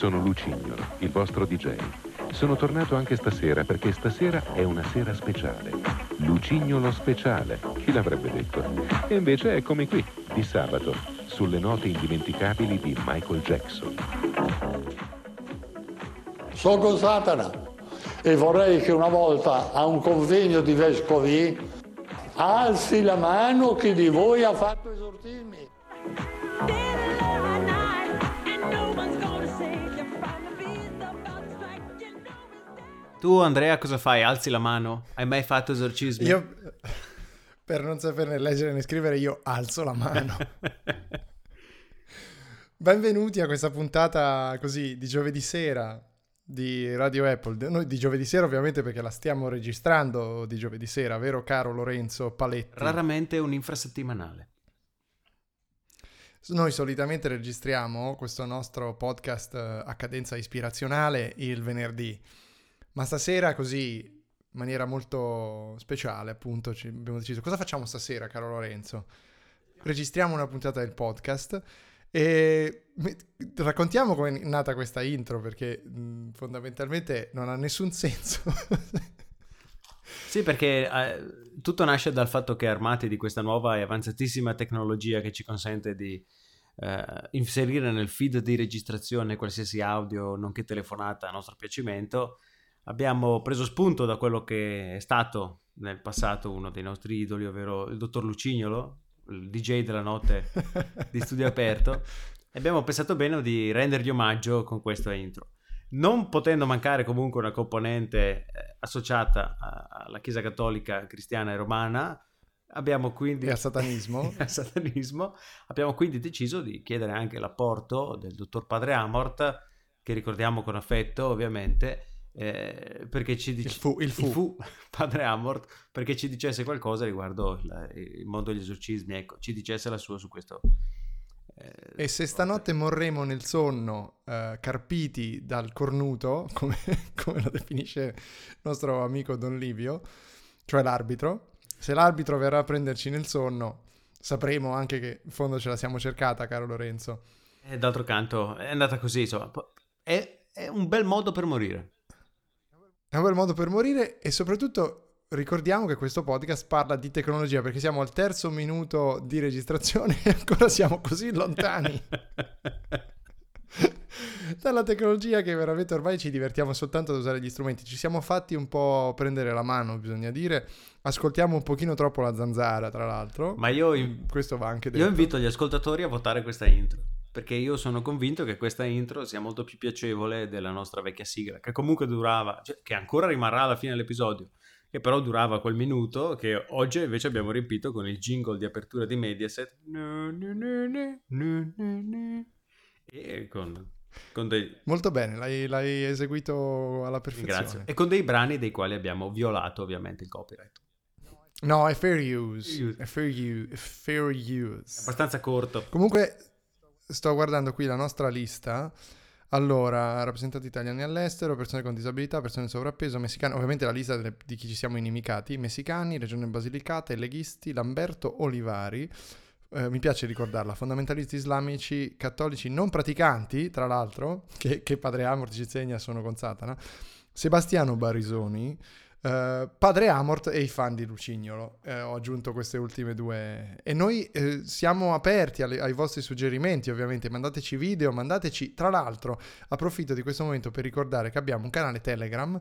Sono Lucignolo, il vostro DJ. Sono tornato anche stasera perché stasera è una sera speciale. Lucignolo speciale, chi l'avrebbe detto? E invece eccomi qui, di sabato, sulle note indimenticabili di Michael Jackson. Sono Satana e vorrei che una volta a un convegno di vescovi alzi la mano chi di voi ha fatto esorcismi. Tu, Andrea, cosa fai? Alzi la mano? Hai mai fatto esorcismi? Io, per non saperne leggere né scrivere, io alzo la mano. Benvenuti a questa puntata così di giovedì sera di Radio Apple. Noi di giovedì sera ovviamente perché la stiamo registrando di giovedì sera, vero caro Lorenzo Paletti? Raramente un infrasettimanale. Noi solitamente registriamo questo nostro podcast eh, a cadenza ispirazionale il venerdì. Ma stasera così, in maniera molto speciale, appunto, abbiamo deciso cosa facciamo stasera, caro Lorenzo? Registriamo una puntata del podcast e raccontiamo come è nata questa intro perché mh, fondamentalmente non ha nessun senso. Sì, perché eh, tutto nasce dal fatto che armati di questa nuova e avanzatissima tecnologia che ci consente di eh, inserire nel feed di registrazione qualsiasi audio, nonché telefonata a nostro piacimento, abbiamo preso spunto da quello che è stato nel passato uno dei nostri idoli, ovvero il dottor Lucignolo, il DJ della notte di studio aperto, e abbiamo pensato bene di rendergli omaggio con questa intro. Non potendo mancare comunque una componente eh, associata alla Chiesa Cattolica Cristiana e Romana, abbiamo quindi... E al satanismo. al satanismo. Abbiamo quindi deciso di chiedere anche l'apporto del dottor Padre Amort, che ricordiamo con affetto ovviamente, eh, perché ci dice... Il fu, il fu. il fu padre Amort, perché ci dicesse qualcosa riguardo il, il mondo degli esorcismi, ecco, ci dicesse la sua su questo. Eh, e se stanotte morremo nel sonno, eh, carpiti dal cornuto, come, come lo definisce il nostro amico Don Livio, cioè l'arbitro, se l'arbitro verrà a prenderci nel sonno, sapremo anche che in fondo ce la siamo cercata, caro Lorenzo. E d'altro canto è andata così, insomma, è, è un bel modo per morire. È un bel modo per morire e soprattutto ricordiamo che questo podcast parla di tecnologia perché siamo al terzo minuto di registrazione e ancora siamo così lontani dalla tecnologia che veramente ormai ci divertiamo soltanto ad usare gli strumenti. Ci siamo fatti un po' prendere la mano, bisogna dire. Ascoltiamo un pochino troppo la zanzara, tra l'altro. Ma io, in... questo va anche detto. Io invito gli ascoltatori a votare questa intro perché io sono convinto che questa intro sia molto più piacevole della nostra vecchia sigla, che comunque durava, cioè, che ancora rimarrà alla fine dell'episodio, che però durava quel minuto, che oggi invece abbiamo riempito con il jingle di apertura di Mediaset. E con, con dei... Molto bene, l'hai, l'hai eseguito alla perfezione. Grazie. E con dei brani dei quali abbiamo violato ovviamente il copyright. No, è fair use. È fair use. È fair use. È abbastanza corto. Comunque, sto guardando qui la nostra lista. Allora, rappresentanti italiani all'estero, persone con disabilità, persone in sovrappeso, messicani, ovviamente la lista delle, di chi ci siamo inimicati, messicani, Regione Basilicata, leghisti, Lamberto Olivari, eh, mi piace ricordarla, fondamentalisti islamici, cattolici non praticanti, tra l'altro, che, che Padre Amor ci insegna sono con Satana, Sebastiano Barisoni, Uh, Padre Amort e i fan di Lucignolo. Uh, ho aggiunto queste ultime due. E noi uh, siamo aperti alle, ai vostri suggerimenti, ovviamente. Mandateci video, mandateci. Tra l'altro, approfitto di questo momento per ricordare che abbiamo un canale Telegram.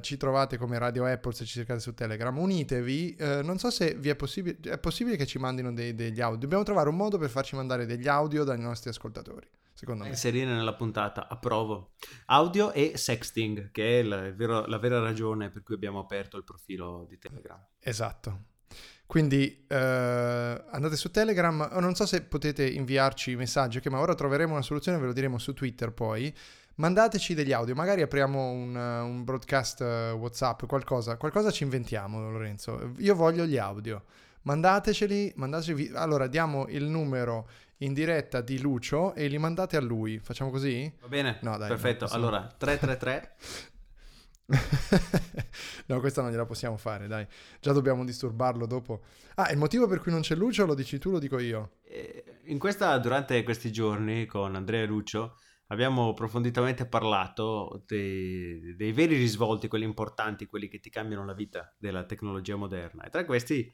ci trovate come Radio Apple se ci cercate su Telegram. Unitevi. non so se vi è possibile. È possibile che ci mandino dei, degli audio. Dobbiamo trovare un modo per farci mandare degli audio dai nostri ascoltatori secondo me. Inserire nella puntata, approvo. Audio e sexting, che è la, vero, la vera ragione per cui abbiamo aperto il profilo di Telegram. Esatto. Quindi eh, andate su Telegram, non so se potete inviarci messaggi, okay, ma ora troveremo una soluzione, ve lo diremo su Twitter poi. Mandateci degli audio, magari apriamo un, un broadcast uh, WhatsApp, qualcosa, qualcosa ci inventiamo Lorenzo. Io voglio gli audio. Mandateceli, mandateceli. Allora diamo il numero in diretta di Lucio e li mandate a lui. Facciamo così? Va bene. No, dai, Perfetto. No, allora, 333. no, questa non gliela possiamo fare, dai. Già dobbiamo disturbarlo dopo. Ah, il motivo per cui non c'è Lucio lo dici tu, lo dico io. Eh, in questa, durante questi giorni con Andrea e Lucio abbiamo approfonditamente parlato dei, dei, veri risvolti, quelli importanti, quelli che ti cambiano la vita della tecnologia moderna. E tra questi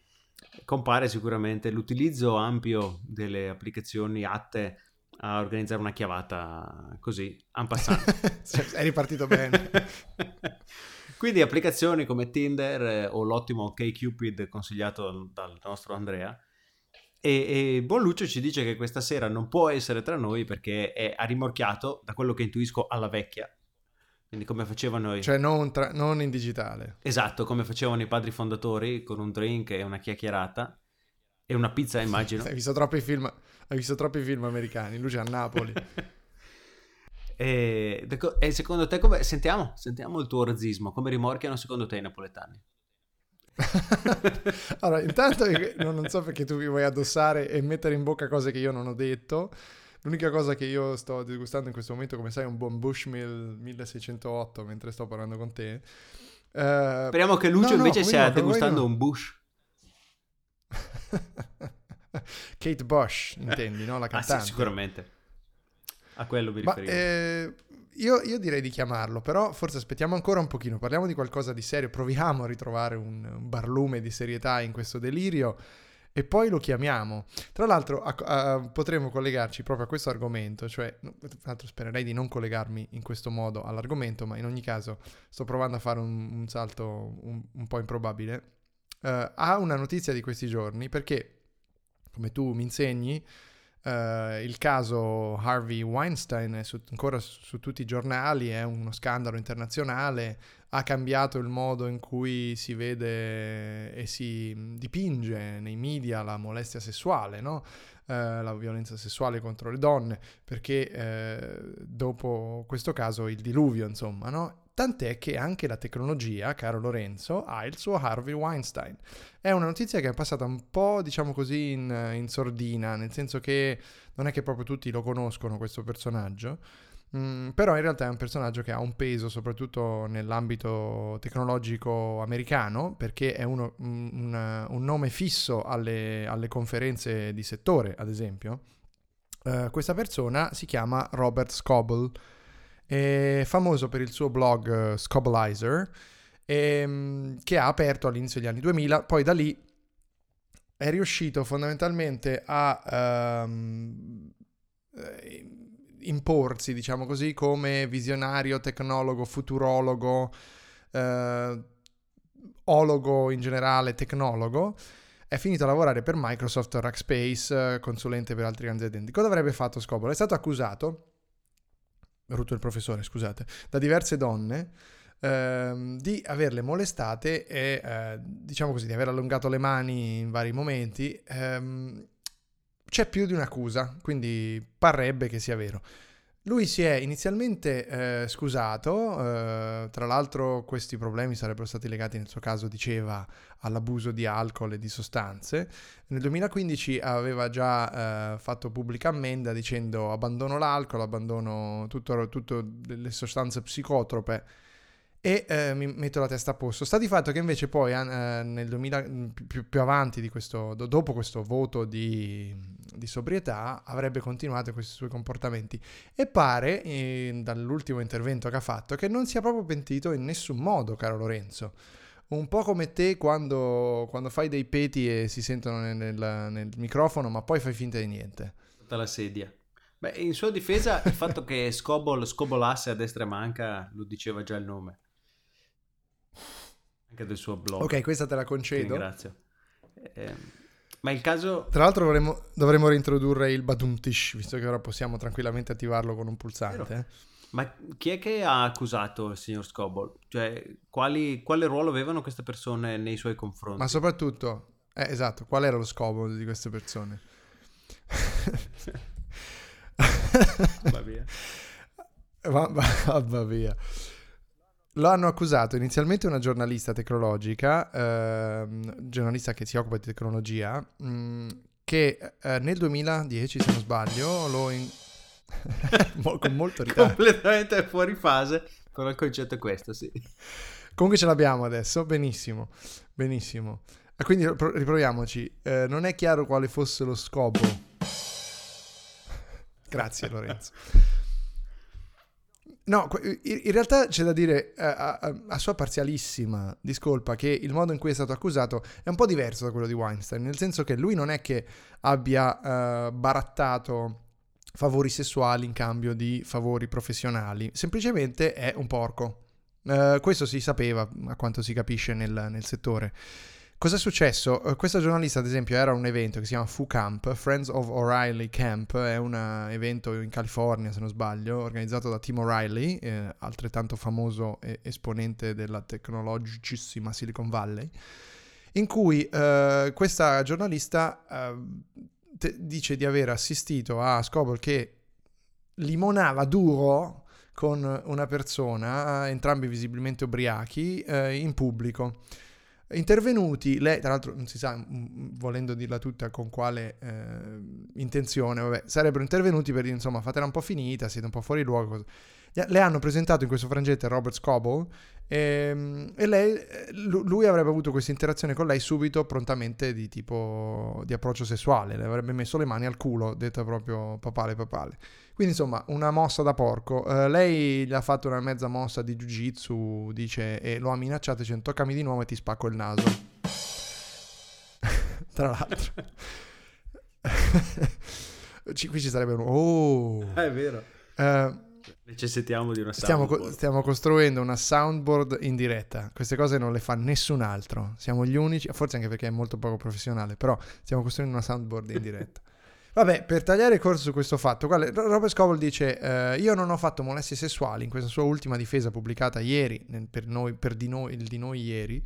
compare sicuramente l'utilizzo ampio delle applicazioni atte a organizzare una chiavata così, en passant. È ripartito bene. Quindi applicazioni come Tinder eh, o l'ottimo KCupid consigliato dal nostro Andrea. E, e Buon Lucio ci dice che questa sera non può essere tra noi perché è rimorchiato, da quello che intuisco, alla vecchia. Quindi come facevano... I... Cioè non, tra... non in digitale. Esatto, come facevano i padri fondatori con un drink e una chiacchierata. E una pizza, immagino. Hai visto troppi film, hai visto troppi film americani, lui c'è a Napoli. e, e, secondo te come... Sentiamo, sentiamo il tuo razzismo. Come rimorchiano secondo te i napoletani? allora, intanto non so perché tu mi vuoi addossare e mettere in bocca cose che io non ho detto. L'unica cosa che io sto degustando in questo momento, come sai, è un buon Bushmill 1608 mentre sto parlando con te. Uh, Speriamo che Lucio no, invece no, stia degustando no. un Bush. Kate Bush, intendi, no? La cantante. Ah, sì, sicuramente. A quello mi riferivo. Ma, eh, io, io, direi di chiamarlo, però forse aspettiamo ancora un pochino, parliamo di qualcosa di serio, proviamo a ritrovare un, un barlume di serietà in questo delirio e poi lo chiamiamo. Tra l'altro a, a, potremmo collegarci proprio a questo argomento, cioè, tra l'altro spererei di non collegarmi in questo modo all'argomento, ma in ogni caso sto provando a fare un, un salto un, un, po' improbabile. Uh, ha una notizia di questi giorni perché, come tu mi insegni, Uh, il caso Harvey Weinstein è su, ancora su, su, tutti i giornali, è uno scandalo internazionale, ha cambiato il modo in cui si vede e si dipinge nei media la molestia sessuale, no? uh, la violenza sessuale contro le donne, perché uh, dopo questo caso il diluvio, insomma, no? Tant'è che anche la tecnologia, caro Lorenzo, ha il suo Harvey Weinstein. È una notizia che è passata un po', diciamo così, in, in sordina, nel senso che non è che proprio tutti lo conoscono questo personaggio. Mm, però in realtà è un personaggio che ha un peso soprattutto nell'ambito tecnologico americano perché è uno, un, un, nome fisso alle, alle, conferenze di settore, ad esempio. Uh, questa persona si chiama Robert Scoble è famoso per il suo blog uh, Scobalizer, ehm, che ha aperto all'inizio degli anni 2000, poi da lì è riuscito fondamentalmente a um, imporsi, diciamo così, come visionario, tecnologo, futurologo, uh, ologo in generale, tecnologo. È finito a lavorare per Microsoft Rackspace, consulente per grandi aziende. Cosa avrebbe fatto Scobolo? È stato accusato rotto il professore, scusate, da diverse donne ehm, di averle molestate e eh, diciamo così, di aver allungato le mani in vari momenti. Ehm, c'è più di un'accusa, quindi parrebbe che sia vero. Lui si è inizialmente eh, scusato, eh, tra l'altro questi problemi sarebbero stati legati nel suo caso, diceva, all'abuso di alcol e di sostanze. Nel 2015 aveva già eh, fatto pubblica ammenda dicendo abbandono l'alcol, abbandono tutte le sostanze psicotrope e eh, mi metto la testa a posto. Sta di fatto che invece poi eh, nel 2000, più, più, avanti questo, dopo questo voto di, di, sobrietà avrebbe continuato questi suoi comportamenti e pare eh, dall'ultimo intervento che ha fatto che non sia proprio pentito in nessun modo, caro Lorenzo. Un po' come te quando, quando fai dei peti e si sentono nel, nel, nel microfono ma poi fai finta di niente. Dalla sedia. Beh, in sua difesa il fatto che Scobol scobolasse a destra e manca lo diceva già il nome anche del suo blog. Ok, questa te la concedo. Grazie. Eh, ma il caso... Tra l'altro dovremmo, dovremmo reintrodurre il Badumtish, visto che ora possiamo tranquillamente attivarlo con un pulsante. Eh. Ma chi è che ha accusato il signor Scobol? Cioè, quali, quale ruolo avevano queste persone nei suoi confronti? Ma soprattutto, eh, esatto, qual era lo scopo di queste persone? va via. Va, va, va via. Lo hanno accusato inizialmente una giornalista tecnologica, ehm, giornalista che si occupa di tecnologia, mh, mm, che eh, nel 2010, se non sbaglio, lo... In... con molto ritardo. Completamente fuori fase, però il concetto è questo, sì. Comunque ce l'abbiamo adesso, benissimo, benissimo. quindi riproviamoci, eh, non è chiaro quale fosse lo scopo Grazie Lorenzo. No, in realtà c'è da dire a, a, a, sua parzialissima discolpa che il modo in cui è stato accusato è un po' diverso da quello di Weinstein, nel senso che lui non è che abbia uh, barattato favori sessuali in cambio di favori professionali, semplicemente è un porco. Uh, questo si sapeva, a quanto si capisce nel, nel settore. Cosa è successo? Uh, questa giornalista, ad esempio, era a un evento che si chiama Fu Camp, Friends of O'Reilly Camp, è un evento in California, se non sbaglio, organizzato da Tim O'Reilly, eh, altrettanto famoso esponente della tecnologicissima Silicon Valley, in cui uh, questa giornalista uh, te- dice di aver assistito a Scoble che limonava duro con una persona, entrambi visibilmente ubriachi, eh, in pubblico. Intervenuti, lei tra l'altro non si sa, volendo dirla tutta con quale eh, intenzione, vabbè, sarebbero intervenuti per dire insomma fatela un po' finita, siete un po' fuori luogo. Le hanno presentato in questo frangente Robert Scoble e, ehm, e lei, lui avrebbe avuto questa interazione con lei subito, prontamente di tipo di approccio sessuale, le avrebbe messo le mani al culo, detta proprio papale papale. Quindi insomma, una mossa da porco. Uh, lei gli ha fatto una mezza mossa di jiu-jitsu, dice, e lo ha minacciato dicendo toccami di nuovo e ti spacco il naso. Tra l'altro. qui ci sarebbe un... Oh! È vero. Uh, Necessitiamo di una soundboard. Stiamo, stiamo, costruendo una soundboard in diretta. Queste cose non le fa nessun altro. Siamo gli unici, forse anche perché è molto poco professionale, però stiamo costruendo una soundboard in diretta. Vabbè, per tagliare il corso su questo fatto, guarda, Robert Scoble dice: eh, Io non ho fatto molestie sessuali in questa sua ultima difesa pubblicata ieri, nel, per, noi, per di noi, il di noi ieri.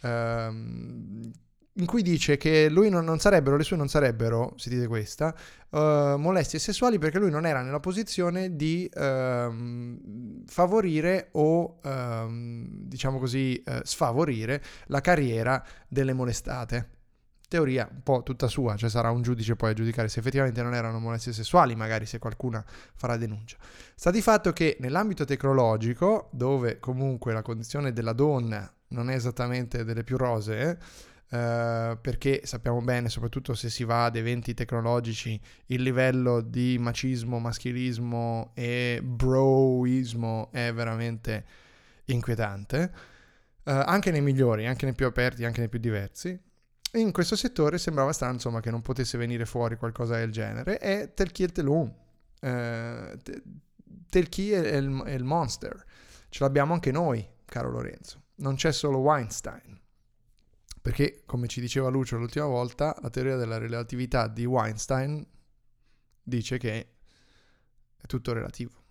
Ehm, in cui dice che lui non, non, sarebbero, le sue non sarebbero, dice questa, uh, molestie sessuali perché lui non era nella posizione di uh, favorire o, uh, diciamo così, eh, sfavorire la carriera delle molestate teoria un po' tutta sua, cioè sarà un giudice poi a giudicare se effettivamente non erano molestie sessuali, magari se qualcuna farà denuncia. Sta di fatto che nell'ambito tecnologico, dove comunque la condizione della donna non è esattamente delle più rosee, eh, perché sappiamo bene, soprattutto se si va ad eventi tecnologici, il livello di macismo, maschilismo e broismo è veramente inquietante, eh, anche nei migliori, anche nei più aperti, anche nei più diversi in questo settore sembrava strano insomma, che non potesse venire fuori qualcosa del genere e Telchi e Telum. Eh, Telchi è il, è il monster. Ce l'abbiamo anche noi, caro Lorenzo. Non c'è solo Weinstein. Perché, come ci diceva Lucio l'ultima volta, la teoria della relatività di Weinstein dice che è tutto relativo.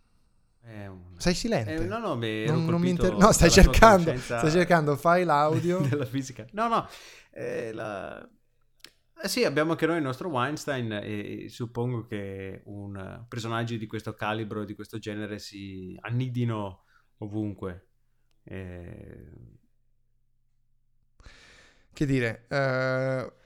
Un... Sei silente. Eh, no, no, beh, non, non inter... no, stai cercando, stai cercando file audio della fisica. No, no, eh, la... eh, sì, abbiamo anche noi il nostro Weinstein e suppongo che un personaggi di questo calibro, di questo genere si annidino ovunque. Eh... Che dire, uh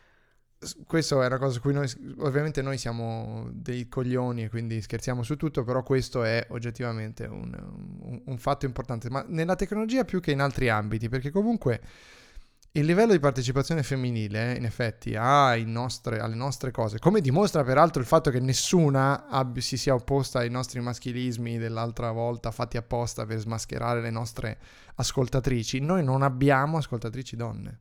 questo è una cosa su cui noi, ovviamente noi siamo dei coglioni e quindi scherziamo su tutto, però questo è oggettivamente un, un, un, fatto importante, ma nella tecnologia più che in altri ambiti, perché comunque il livello di partecipazione femminile in effetti ha nostre, alle nostre cose, come dimostra peraltro il fatto che nessuna ab- si sia opposta ai nostri maschilismi dell'altra volta fatti apposta per smascherare le nostre ascoltatrici, noi non abbiamo ascoltatrici donne.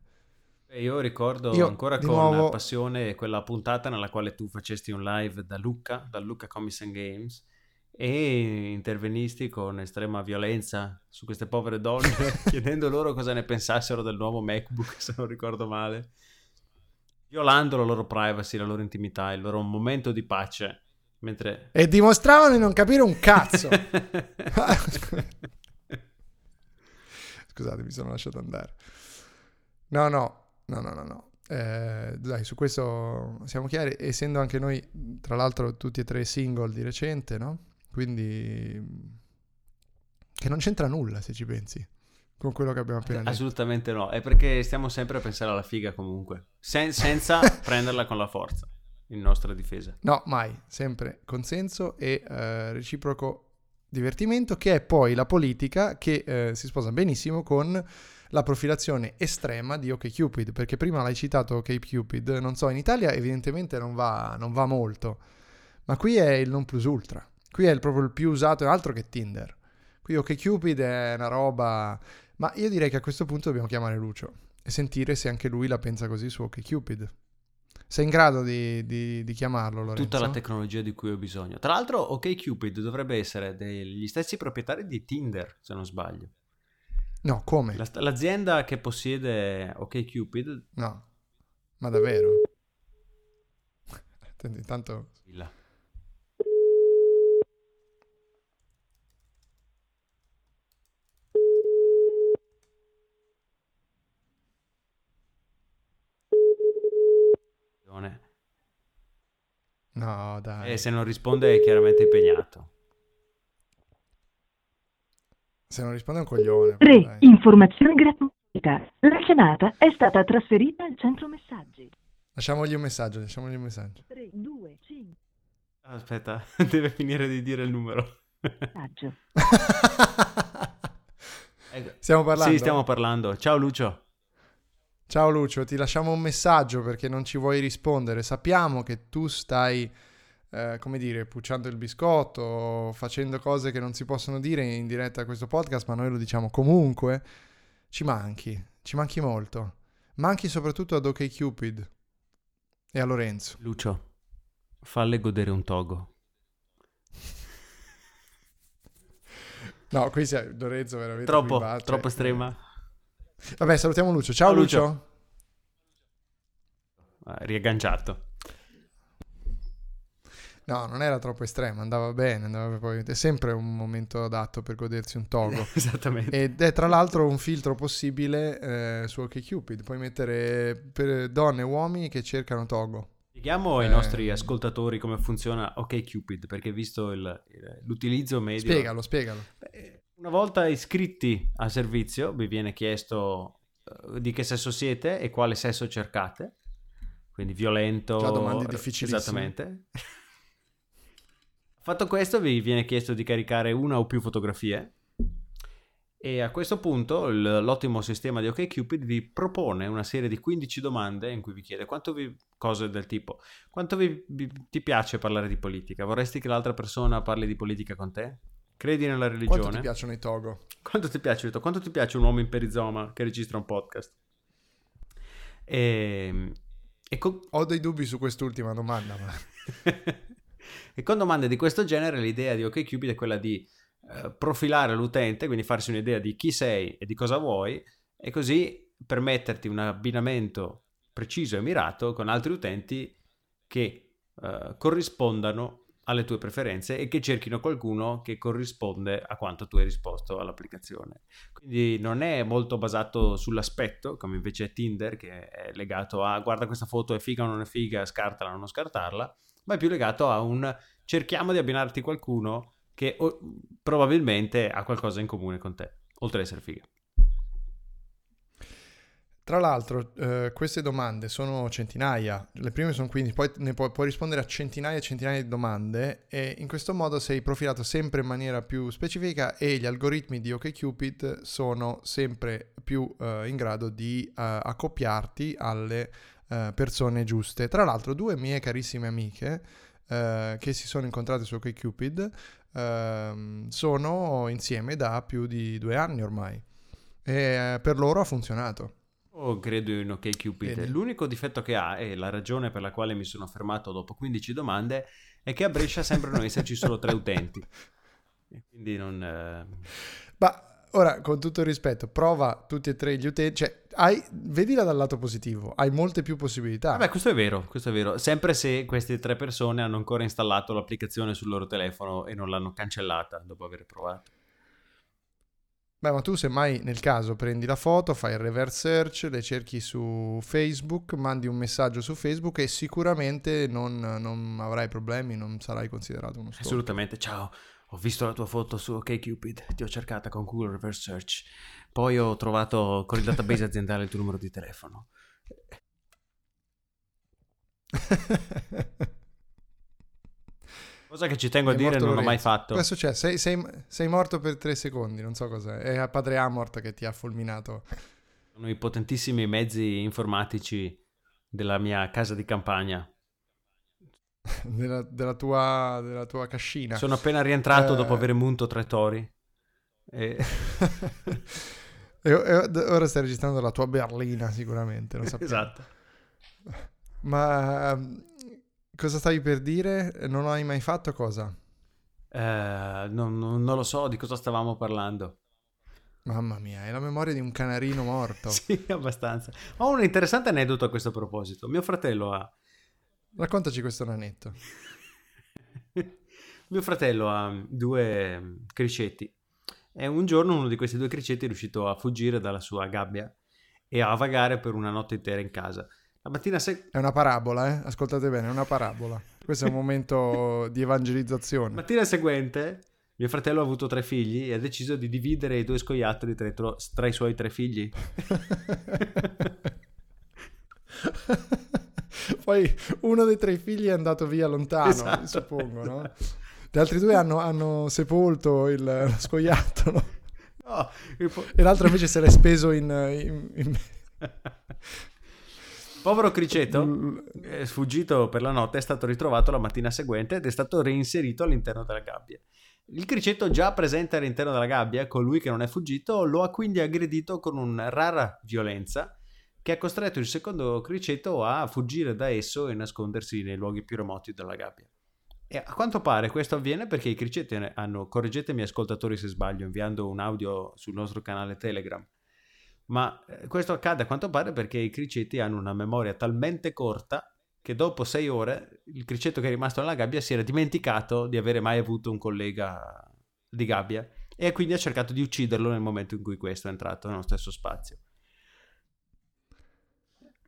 Io ricordo Io, ancora con nuovo... passione quella puntata nella quale tu facesti un live da Lucca, dal Lucca Comics and Games, e intervenisti con estrema violenza su queste povere donne, chiedendo loro cosa ne pensassero del nuovo MacBook, se non ricordo male, violando la loro privacy, la loro intimità, il loro momento di pace. Mentre... E dimostravano di non capire un cazzo. Scusate, mi sono lasciato andare. No, no, No, no, no, no. Eh, dai, su questo siamo chiari, essendo anche noi, tra l'altro, tutti e tre single di recente, no? Quindi... Che non c'entra nulla, se ci pensi, con quello che abbiamo appena detto. Assolutamente no, è perché stiamo sempre a pensare alla figa comunque, Sen- senza prenderla con la forza, in nostra difesa. No, mai, sempre consenso e eh, reciproco divertimento, che è poi la politica che eh, si sposa benissimo con la profilazione estrema di OkCupid, perché prima l'hai citato OkCupid, non so, in Italia evidentemente non va, non va molto, Ma qui è il non plus ultra. Qui è proprio il più usato, altro che Tinder. Qui OkCupid è una roba... Ma io direi che a questo punto dobbiamo chiamare Lucio e sentire se anche lui la pensa così su OkCupid. Sei in grado di, di, di chiamarlo, Lorenzo? Tutta la tecnologia di cui ho bisogno. Tra l'altro, OkCupid dovrebbe essere degli stessi proprietari di Tinder, se non sbaglio. No, come? La- l'azienda che possiede OkCupid... No, ma davvero? Intanto... Là. No, dai. E se non risponde è chiaramente impegnato. Se non risponde è un coglione. 3. dai. Informazione gratuita. La chiamata è stata trasferita al centro messaggi. Lasciamogli un messaggio, lasciamogli un messaggio. 3, 2, 5. Aspetta, deve finire di dire il numero. Messaggio. Ecco. Stiamo parlando? Sì, stiamo parlando. Ciao Lucio. Ciao Lucio, ti lasciamo un messaggio perché non ci vuoi rispondere. Sappiamo che tu stai, eh, come dire, pucciando il biscotto, facendo cose che non si possono dire in diretta a questo podcast, ma noi lo diciamo comunque. Ci manchi, ci manchi molto. Manchi soprattutto ad OkCupid e a Lorenzo. Lucio, falle godere un togo. No, qui sei Lorenzo veramente Troppo, va, cioè- troppo estrema. Vabbè, salutiamo Lucio. Ciao, Ciao, Lucio. Lucio. Ah, Riagganciato. No, non era troppo estremo, andava bene, andava poi... è sempre un momento adatto per godersi un togo. Esattamente. Ed è tra l'altro un filtro possibile eh, su OkCupid. Puoi mettere per donne e uomini che cercano togo. Spieghiamo ai Eh. nostri ascoltatori come funziona OkCupid, perché visto il- l'utilizzo medio... Spiegalo, spiegalo. Beh, Una volta iscritti al servizio vi viene chiesto eh, di che sesso siete e quale sesso cercate. Quindi violento. Già domande difficilissime. Esattamente. Fatto questo vi viene chiesto di caricare una o più fotografie e a questo punto l'ottimo sistema di OkCupid vi propone una serie di 15 domande in cui vi chiede quanto vi, cose del tipo quanto vi- vi- ti piace parlare di politica? Vorresti che l'altra persona parli di politica con te? Credi nella religione? Quanto ti piacciono i togo? Quanto ti piace? Quanto ti piace un uomo in perizoma che registra un podcast? E, e con... Ho dei dubbi su quest'ultima domanda, ma... e con domande di questo genere l'idea di OkCupid è quella di eh, profilare l'utente, quindi farsi un'idea di chi sei e di cosa vuoi e così permetterti un abbinamento preciso e mirato con altri utenti che eh, corrispondano alle tue preferenze e che cerchino qualcuno che corrisponde a quanto tu hai risposto all'applicazione. Quindi non è molto basato sull'aspetto, come invece è Tinder, che è legato a guarda questa foto è figa o non è figa, scartala o non scartarla, ma è più legato a un cerchiamo di abbinarti qualcuno che o- probabilmente ha qualcosa in comune con te, oltre ad essere figa. Tra l'altro, eh, queste domande sono centinaia, le prime sono 15, poi ne puoi, puoi rispondere a centinaia e centinaia di domande e in questo modo sei profilato sempre in maniera più specifica e gli algoritmi di OkCupid sono sempre più eh, in grado di eh, accoppiarti alle eh, persone giuste. Tra l'altro, due mie carissime amiche eh, che si sono incontrate su OkCupid ehm, sono insieme da più di due anni ormai e eh, per loro ha funzionato. Oh, credo in OkCupid. Vedi. L'unico difetto che ha, e la ragione per la quale mi sono fermato dopo 15 domande, è che a Brescia sembrano esserci solo tre utenti. E quindi non... eh, Ma ora, con tutto il rispetto, prova tutti e tre gli utenti, cioè, hai, vedila dal lato positivo, hai molte più possibilità. Vabbè, questo è vero, questo è vero. Sempre se queste tre persone hanno ancora installato l'applicazione sul loro telefono e non l'hanno cancellata dopo aver provato. Beh, ma tu semmai nel caso prendi la foto, fai il reverse search, le cerchi su Facebook, mandi un messaggio su Facebook e sicuramente non, non avrai problemi, non sarai considerato uno stalker. Assolutamente. Ciao, ho visto la tua foto su OkCupid, ti ho cercata con Google Reverse Search. Poi ho trovato con il database aziendale il tuo numero di telefono. Cosa che ci tengo a dire non ho mai fatto. Cosa è successo? Sei, sei- sei morto per tre secondi, non so cos'è. È a padre Amort che ti ha fulminato. Sono i potentissimi mezzi informatici della mia casa di campagna. della, della tua, della tua cascina. Sono appena rientrato Eh. dopo aver munto tre tori. E... E- e- ora stai registrando la tua berlina, sicuramente, lo sappiamo. esatto. Ma ehm, cosa stavi per dire? Non hai mai fatto cosa? Eh, non, non- non lo so di cosa stavamo parlando. Mamma mia, hai la memoria di un canarino morto. Sì, abbastanza. Ho un interessante aneddoto a questo proposito. Mio fratello ha... Raccontaci questo nanetto. Mio fratello ha due cricetti e un giorno uno di questi due cricetti è riuscito a fuggire dalla sua gabbia e a vagare per una notte intera in casa. La mattina se- È una parabola, eh? Ascoltate bene, è una parabola. Questo è un momento di evangelizzazione. mattina seguente mio fratello ha avuto tre figli e ha deciso di dividere i due scoiattoli tra i, tro- tra i suoi tre figli. Poi uno dei tre figli è andato via lontano, Esatto. suppongo, no? Gli altri due hanno, hanno sepolto il, lo scoiattolo No, po- e l'altro invece se l'è speso in... in- in- Povero criceto, è sfuggito per la notte, è stato ritrovato la mattina seguente ed è stato reinserito all'interno della gabbia. Il criceto già presente all'interno della gabbia, colui che non è fuggito, lo ha quindi aggredito con una rara violenza che ha costretto il secondo criceto a fuggire da esso e nascondersi nei luoghi più remoti della gabbia. E a quanto pare questo avviene perché i criceti hanno, correggetemi ascoltatori se sbaglio, inviando un audio sul nostro canale Telegram, ma eh, questo accade a quanto pare perché i criceti hanno una memoria talmente corta che dopo sei ore il criceto che è rimasto nella gabbia si era dimenticato di avere mai avuto un collega di gabbia e quindi ha cercato di ucciderlo nel momento in cui questo è entrato nello stesso spazio.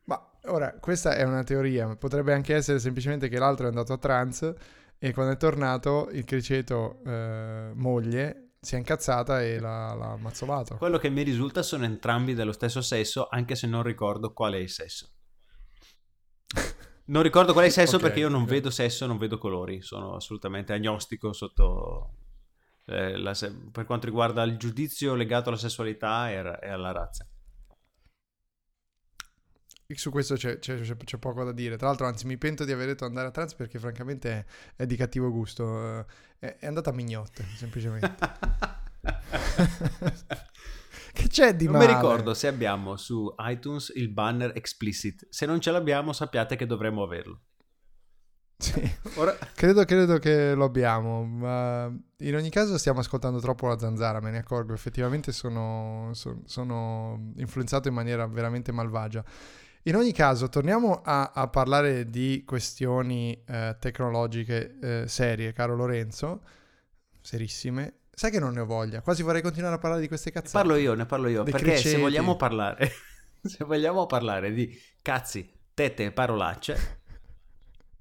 Ma ora, questa è una teoria, potrebbe anche essere semplicemente che l'altro è andato a trance e quando è tornato il criceto eh, moglie si è incazzata e l'ha, l'ha mazzolato. Quello che mi risulta sono entrambi dello stesso sesso, anche se non ricordo qual è il sesso. Non ricordo qual è il sesso Ok, perché io non ok. vedo sesso, non vedo colori, sono assolutamente agnostico sotto eh, la per quanto riguarda il giudizio legato alla sessualità e, e alla razza. Su questo c'è, c'è- c'è- poco da dire. Tra l'altro, anzi, mi pento di aver detto andare a trance perché francamente è, è di cattivo gusto. Eh, È, è andata a mignotte, semplicemente. che c'è di non male? mi ricordo se abbiamo su iTunes il banner explicit. Se non ce l'abbiamo, sappiate che dovremmo averlo. Sì. Ora, Credo, credo che lo abbiamo, ma in ogni caso stiamo ascoltando troppo la zanzara, me ne accorgo, effettivamente sono, son- sono influenzato in maniera veramente malvagia. In ogni caso, torniamo a, a parlare di questioni eh, tecnologiche eh, serie, caro Lorenzo, serissime. Sai che non ne ho voglia, quasi vorrei continuare a parlare di queste ne cazzate. parlo io, ne parlo io. Dei perché se criceti. vogliamo parlare, se vogliamo parlare di cazzi, tette e parolacce,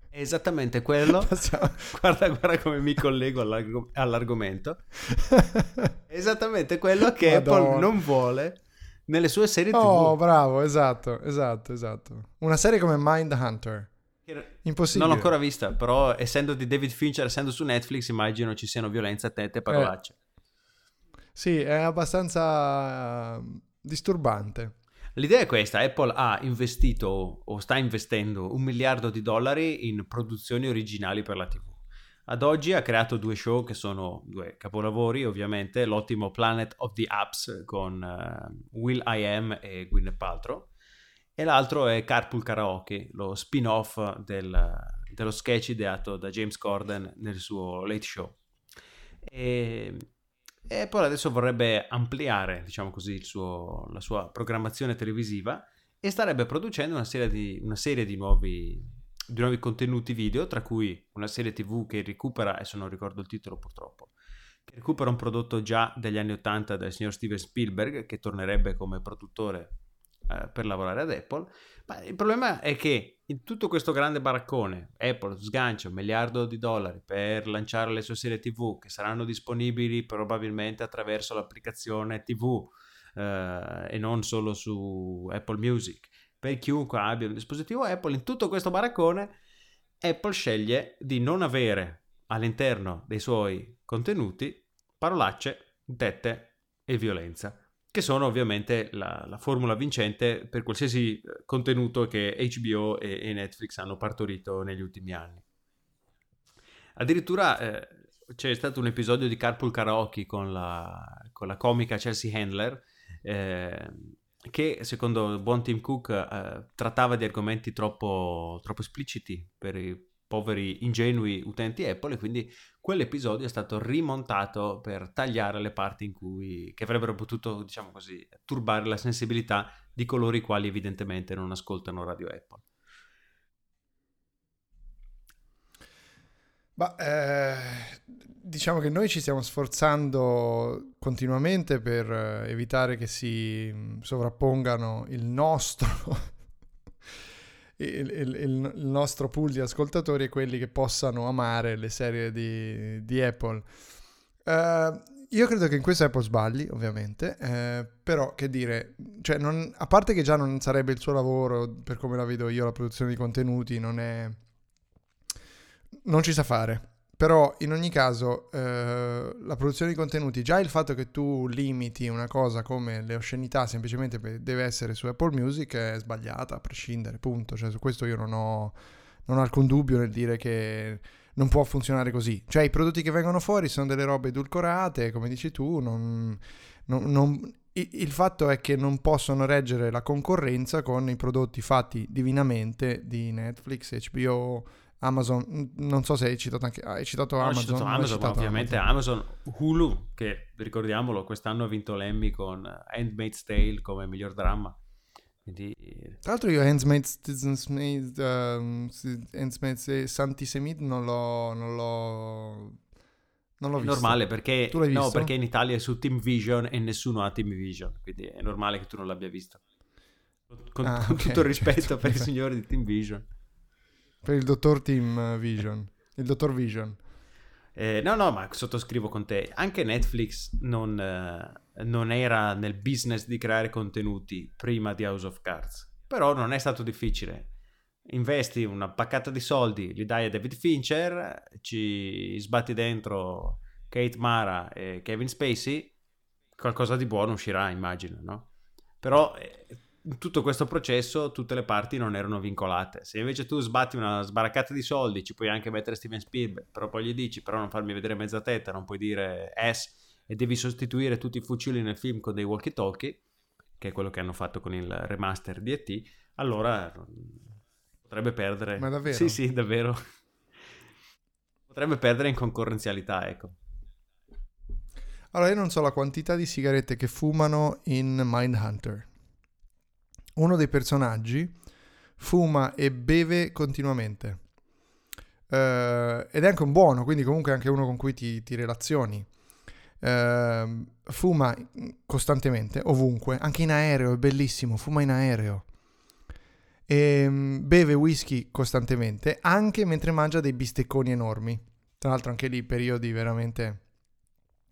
è esattamente quello. Passiamo- Guarda, guarda come mi collego all'arg- all'argomento. È esattamente quello che Madonna. Apple non vuole nelle sue serie Oh, TV. bravo, esatto, esatto, esatto. Una serie come Mind Hunter. Impossibile. Non l'ho ancora vista, però essendo di David Fincher, essendo su Netflix, immagino ci siano violenza, tette e parolacce. Sì, è abbastanza eh, disturbante. L'idea è questa, Apple ha investito o sta investendo un miliardo di dollari in produzioni originali per la TV. Ad oggi ha creato due show che sono due capolavori, ovviamente, l'ottimo Planet of the Apps con eh, Will I Am e Gwyneth Paltrow e l'altro è Carpool Karaoke, lo spin-off del- dello sketch ideato da James Corden nel suo Late Show. E Apple adesso vorrebbe ampliare, diciamo così, suo- la sua programmazione televisiva e starebbe producendo una serie di, una serie di nuovi, di nuovi contenuti video, tra cui una serie TV che recupera, adesso non ricordo il titolo purtroppo, che recupera un prodotto già degli anni 80 del signor Steven Spielberg, che tornerebbe come produttore eh, per lavorare ad Apple. Ma il problema è che in tutto questo grande baraccone, Apple sgancia un miliardo di dollari per lanciare le sue serie TV che saranno disponibili probabilmente attraverso l'applicazione TV eh, e non solo su Apple Music. Per chiunque abbia un dispositivo Apple, in tutto questo baraccone, Apple sceglie di non avere all'interno dei suoi contenuti parolacce, tette e violenza che sono ovviamente la, la formula vincente per qualsiasi eh, contenuto che HBO e, e Netflix hanno partorito negli ultimi anni. Addirittura eh, c'è stato un episodio di Carpool Karaoke con la, con la comica Chelsea Handler eh, che secondo il buon Tim Cook eh, trattava di argomenti troppo, troppo espliciti per i poveri ingenui utenti Apple e quindi quell'episodio è stato rimontato per tagliare le parti in cui, che avrebbero potuto, diciamo così, turbare la sensibilità di coloro i quali evidentemente non ascoltano Radio Apple. Ma, eh, diciamo che noi ci stiamo sforzando continuamente per eh, evitare che si mm, sovrappongano il nostro, il, il, il, nostro pool di ascoltatori e quelli che possano amare le serie di, di Apple. Uh, io credo che in questo Apple sbagli, ovviamente, eh, però che dire, cioè non, a parte che già non sarebbe il suo lavoro, per come la vedo io, la produzione di contenuti, non è non ci sa fare. Però in ogni caso eh, la produzione di contenuti, già il fatto che tu limiti una cosa come le oscenità semplicemente deve essere su Apple Music è sbagliata a prescindere, punto. Cioè su questo io non ho, non ho alcun dubbio nel dire che non può funzionare così. Cioè i prodotti che vengono fuori sono delle robe edulcorate, come dici tu, non, non, non, il fatto è che non possono reggere la concorrenza con i prodotti fatti divinamente di Netflix, HBO, Amazon, non so se hai citato anche hai citato no, Amazon. Citato Amazon citato ovviamente Amazon. Amazon, Hulu, che ricordiamolo, quest'anno ha vinto l'Emmy con Handmaid's Tale come miglior dramma. Quindi... Tra l'altro io Handmaid's, Handmaid's, um, Handmaid's Santisemid non l'ho, non l'ho non l'ho è visto. normale perché, no, perché in Italia è su Team Vision e nessuno ha Team Vision, quindi è normale che tu non l'abbia visto. Con, ah, con okay, tutto il rispetto certo. per i signori di Team Vision. Per il dottor Team Vision. Il dottor Vision. Eh, no, no, ma sottoscrivo con te. Anche Netflix non, eh, non, era nel business di creare contenuti prima di House of Cards. Però non è stato difficile. Investi una paccata di soldi, li dai a David Fincher, ci sbatti dentro Kate Mara e Kevin Spacey, qualcosa di buono uscirà, immagino, no? Però eh, in tutto questo processo tutte le parti non erano vincolate. Se invece tu sbatti una sbaraccata di soldi, ci puoi anche mettere Steven Spielberg, però poi gli dici, però non farmi vedere mezza tetta, non puoi dire S e devi sostituire tutti i fucili nel film con dei walkie-talkie, che è quello che hanno fatto con il remaster di ET, allora potrebbe perdere... Ma davvero? Sì, sì, davvero. potrebbe perdere in concorrenzialità, ecco. Allora, io non so la quantità di sigarette che fumano in Mindhunter uno dei personaggi fuma e beve continuamente. Uh, ed è anche un buono, quindi comunque anche uno con cui ti, ti relazioni. Uh, fuma costantemente, ovunque, anche in aereo, è bellissimo, fuma in aereo. E um, beve whisky costantemente, anche mentre mangia dei bistecconi enormi. Tra l'altro anche lì periodi veramente...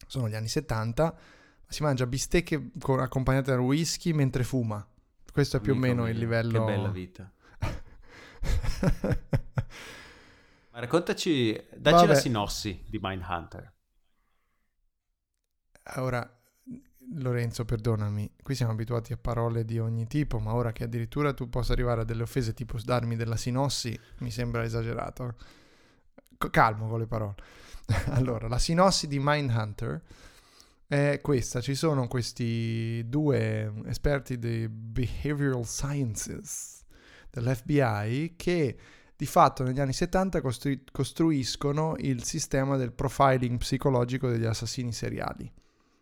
sono gli anni 70, si mangia bistecche accompagnate da whisky mentre fuma. Questo è più o meno mio, il livello... Che bella vita. Ma raccontaci, dacci Vabbè. la sinossi di Mindhunter. Ora, Lorenzo, perdonami, qui siamo abituati a parole di ogni tipo, ma ora che addirittura tu possa arrivare a delle offese tipo darmi della sinossi, mi sembra esagerato. calmo con le parole. allora, la sinossi di Mindhunter è questa. Ci sono questi due esperti di behavioral sciences dell'FBI che di fatto negli anni 70 costru- costruiscono il sistema del profiling psicologico degli assassini seriali.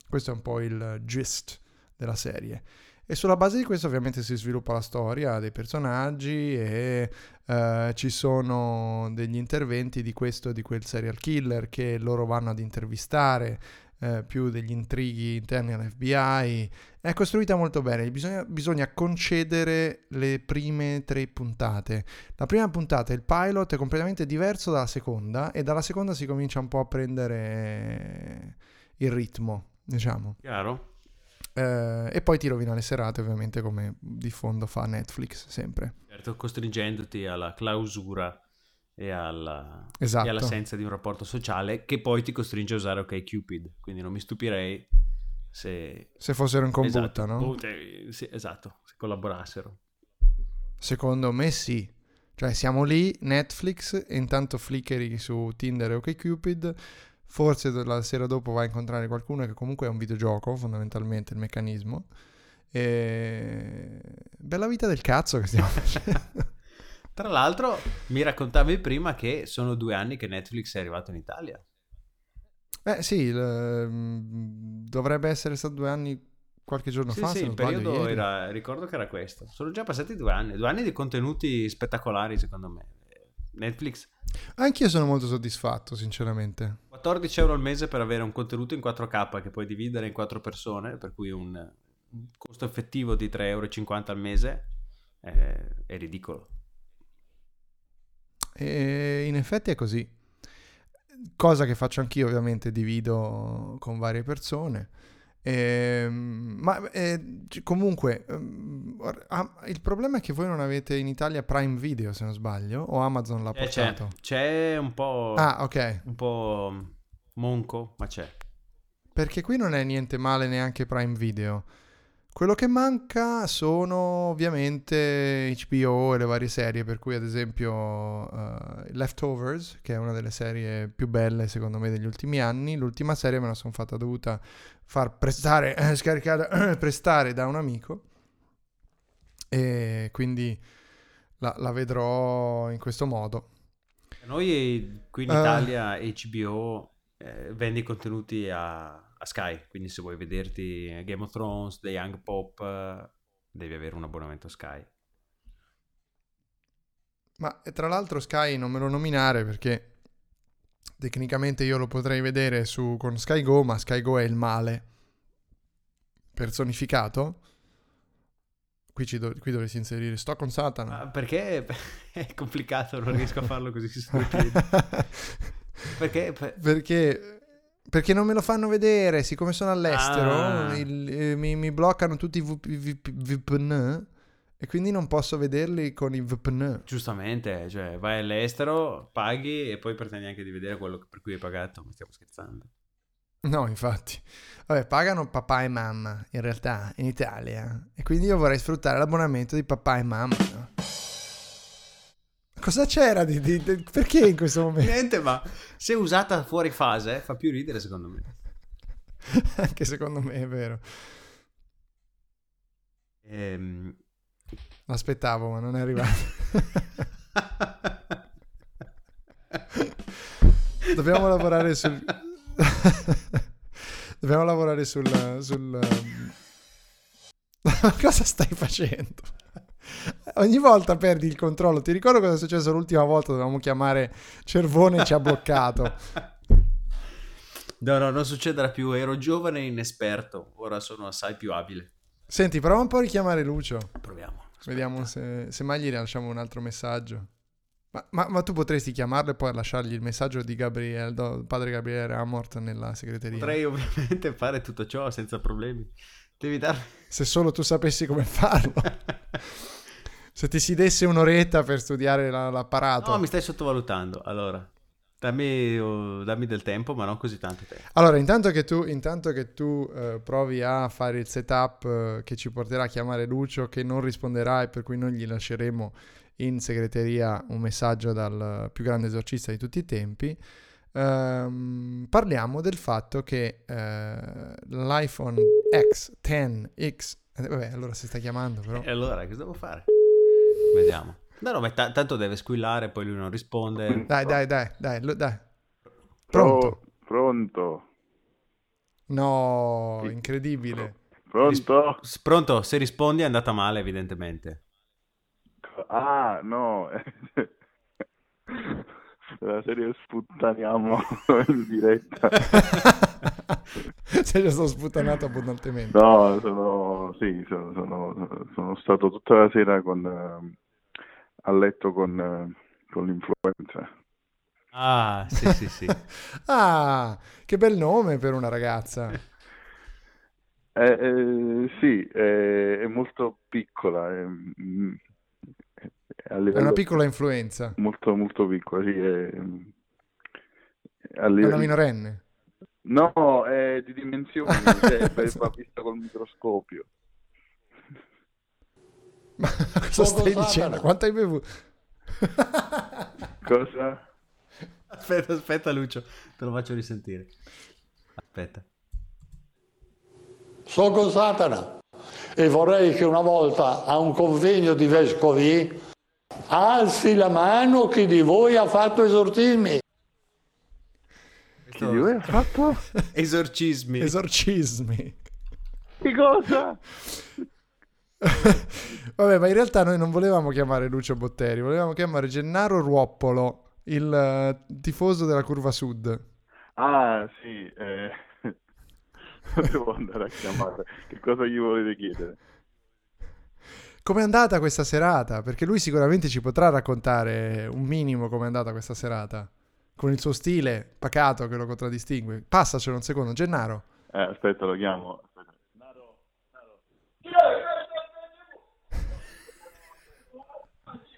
Questo è un po' il gist della serie. E sulla base di questo ovviamente si sviluppa la storia dei personaggi e uh, ci sono degli interventi di questo e di quel serial killer che loro vanno ad intervistare eh, più degli intrighi interni all'FBI. È costruita molto bene, bisogna, bisogna, concedere le prime tre puntate. La prima puntata, il pilot, è completamente diverso dalla seconda e dalla seconda si comincia un po' a prendere il ritmo, diciamo. Chiaro. Eh, e poi ti rovina le serate, ovviamente, come di fondo fa Netflix sempre. Certo, costringendoti alla clausura e, alla, esatto. e, all'assenza di un rapporto sociale che poi ti costringe a usare OK Cupid. Quindi non mi stupirei se... Se fossero in combutta, esatto, no? Sì, esatto, se collaborassero. Secondo me sì. Cioè siamo lì, Netflix, e intanto flickeri su Tinder e OkCupid, forse la sera dopo vai a incontrare qualcuno che comunque è un videogioco, fondamentalmente, il meccanismo. E... Bella vita del cazzo che stiamo facendo. Tra l'altro, mi raccontavi prima che sono due anni che Netflix è arrivato in Italia. Eh sì, il, mm, dovrebbe essere stato due anni qualche giorno sì, fa. Sì, il periodo era, ricordo che era questo. Sono già passati due anni, due anni di contenuti spettacolari secondo me. Netflix, Anch'io sono molto soddisfatto, sinceramente. 14 euro al mese per avere un contenuto in 4K che puoi dividere in quattro persone, per cui un, costo effettivo di 3,50 euro al mese è, è ridicolo. E in effetti è così. Cosa che faccio anch'io, ovviamente, divido con varie persone. Ehm, ma eh, comunque, ah, il problema è che voi non avete in Italia Prime Video, se non sbaglio, o Amazon l'ha Eh, c'è, portato. c'è un po', Ah, ok. un po' monco, ma c'è. Perché qui non è niente male neanche Prime Video. Quello che manca sono ovviamente HBO e le varie serie, per cui ad esempio eh, Leftovers, che è una delle serie più belle secondo me degli ultimi anni, l'ultima serie me la sono fatta dovuta far prestare, eh, scaricare, prestare da un amico e quindi la, la vedrò in questo modo. Noi qui in Eh. Italia HBO eh, vende i contenuti a Sky, quindi se vuoi vederti Game of Thrones, The Young Pop, devi avere un abbonamento Sky. Ma tra l'altro Sky non me lo nominare perché tecnicamente io lo potrei vedere su, con Sky Go, ma Sky Go è il male personificato. Qui, ci do- qui dovresti inserire sto con Satana. Ma perché è complicato, non riesco a farlo così. Perché? per- perché, perché non me lo fanno vedere, siccome sono all'estero, Ah. il- eh, mi, mi bloccano tutti i VP VP VPN e quindi non posso vederli con i VPN. Giustamente, cioè vai all'estero, paghi e poi pretendi anche di vedere quello per cui hai pagato, ma stiamo scherzando. No, infatti. Vabbè, pagano papà e mamma, in realtà, in Italia. E quindi io vorrei sfruttare l'abbonamento di papà e mamma. no? Cosa c'era di, di- di- Perché in questo momento? Niente, ma se usata fuori fase fa più ridere secondo me. Anche secondo me è vero. Ehm... L'aspettavo, ma non è arrivato. Dobbiamo lavorare sul... Dobbiamo lavorare sul... sul... um, cosa stai facendo? Ogni volta perdi il controllo. Ti ricordo cosa è successo l'ultima volta? Dovevamo chiamare Cervone e ci ha bloccato. No, no, non succederà più. Ero giovane e inesperto, ora sono assai più abile. Senti, prova un po' a richiamare Lucio. Proviamo. Aspetta. Vediamo se, se mai gli lasciamo un altro messaggio. Ma, ma- ma tu potresti chiamarlo e poi lasciargli il messaggio di Gabriele, do- padre Gabriele Ramort nella segreteria. Potrei ovviamente fare tutto ciò senza problemi. Devi darmi... Se solo tu sapessi come farlo. se ti si desse un'oretta per studiare la- l'apparato. No, mi stai sottovalutando. Allora, dammi, oh, dammi del tempo, ma non così tanto tempo. Allora, intanto che tu, intanto che tu eh, provi a fare il setup eh, che ci porterà a chiamare Lucio, che non risponderà e per cui noi gli lasceremo in segreteria un messaggio dal più grande esorcista di tutti i tempi, ehm, parliamo del fatto che eh, l'iPhone X10X... eh, vabbè, allora si sta chiamando però... E allora, cosa devo fare? Vediamo. No, no, ma ta- tanto deve squillare, poi lui non risponde. Dai, dai, dai, dai, lo- dai. Pronto? Pro- pronto? No, Sì. incredibile. Pronto? S- Pronto? Se rispondi è andata male, evidentemente. Ah, no. La serie sputtaniamo in diretta. Se già sono sputtanato abbondantemente. No, sono, sì, sono, sono- sono stato tutta la sera con, eh, a letto con, eh, con l'influenza. Ah, sì, sì, sì. ah, che bel nome per una ragazza. Eh, eh, sì, è, è molto piccola. È, mm, è a È una piccola influenza. molto, molto piccola, sì. È, È una minorenne. No, è di dimensioni, cioè, va vista col microscopio. Cosa Poco stai Satana. dicendo? Quanto hai bevuto? Cosa? Aspetta, aspetta Lucio, te lo faccio risentire. Aspetta. So con Satana e vorrei che una volta a un convegno di vescovi alzi la mano chi di voi ha fatto esorcismi. Chi di voi ha fatto? Esorcismi. Esorcismi. Che cosa? Vabbè, ma in realtà noi non volevamo chiamare Lucio Botteri, volevamo chiamare Gennaro Ruoppolo, il eh, tifoso della curva sud. Ah, sì, eh, devo andare a chiamare. Che cosa gli volete chiedere? Com'è andata questa serata? Perché lui sicuramente ci potrà raccontare un minimo com'è andata questa serata. Con il suo stile pacato che lo contraddistingue. Passacelo un secondo, Gennaro. Eh, aspetta, lo chiamo. Aspetta.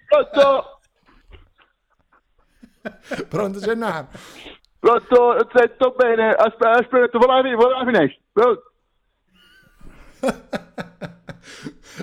Pronto? Pronto, Gennaro? Pronto? Sento bene. Aspetta, aspetta, vola la, finestra. Pronto?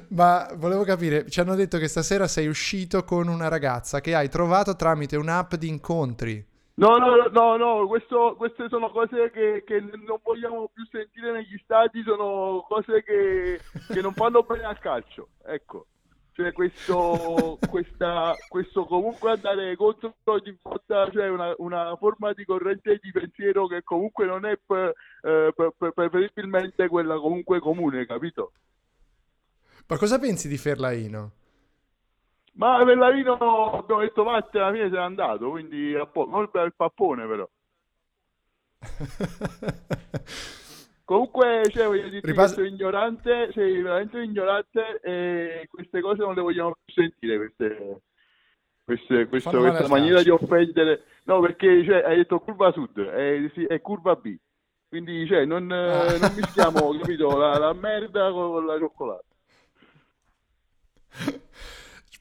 Ma volevo capire, ci hanno detto che stasera sei uscito con una ragazza che hai trovato tramite un'app di incontri. No, no, no, no, no, questo, queste sono cose che, che non vogliamo più sentire negli stati, sono cose che, che non fanno bene al calcio, ecco. Cioè questo, questa, questo comunque andare contro ogni volta, cioè una, una forma di corrente di pensiero che comunque non è per, eh, per- preferibilmente quella comunque comune, capito? Ma cosa pensi di Ferlaino? Ma Pellavino abbiamo detto vattene, alla fine se n'è andato, quindi a po- non per il pappone però. Comunque, cioè, voglio dire che sei ignorante, sei veramente ignorante e queste cose non le vogliamo più sentire, queste, queste, questa al maniera di offendere. No, perché cioè, hai detto curva sud, è, sì, è curva B. Quindi, cioè, non, eh, Ah. non mischiamo, capito, la, la merda con la cioccolata.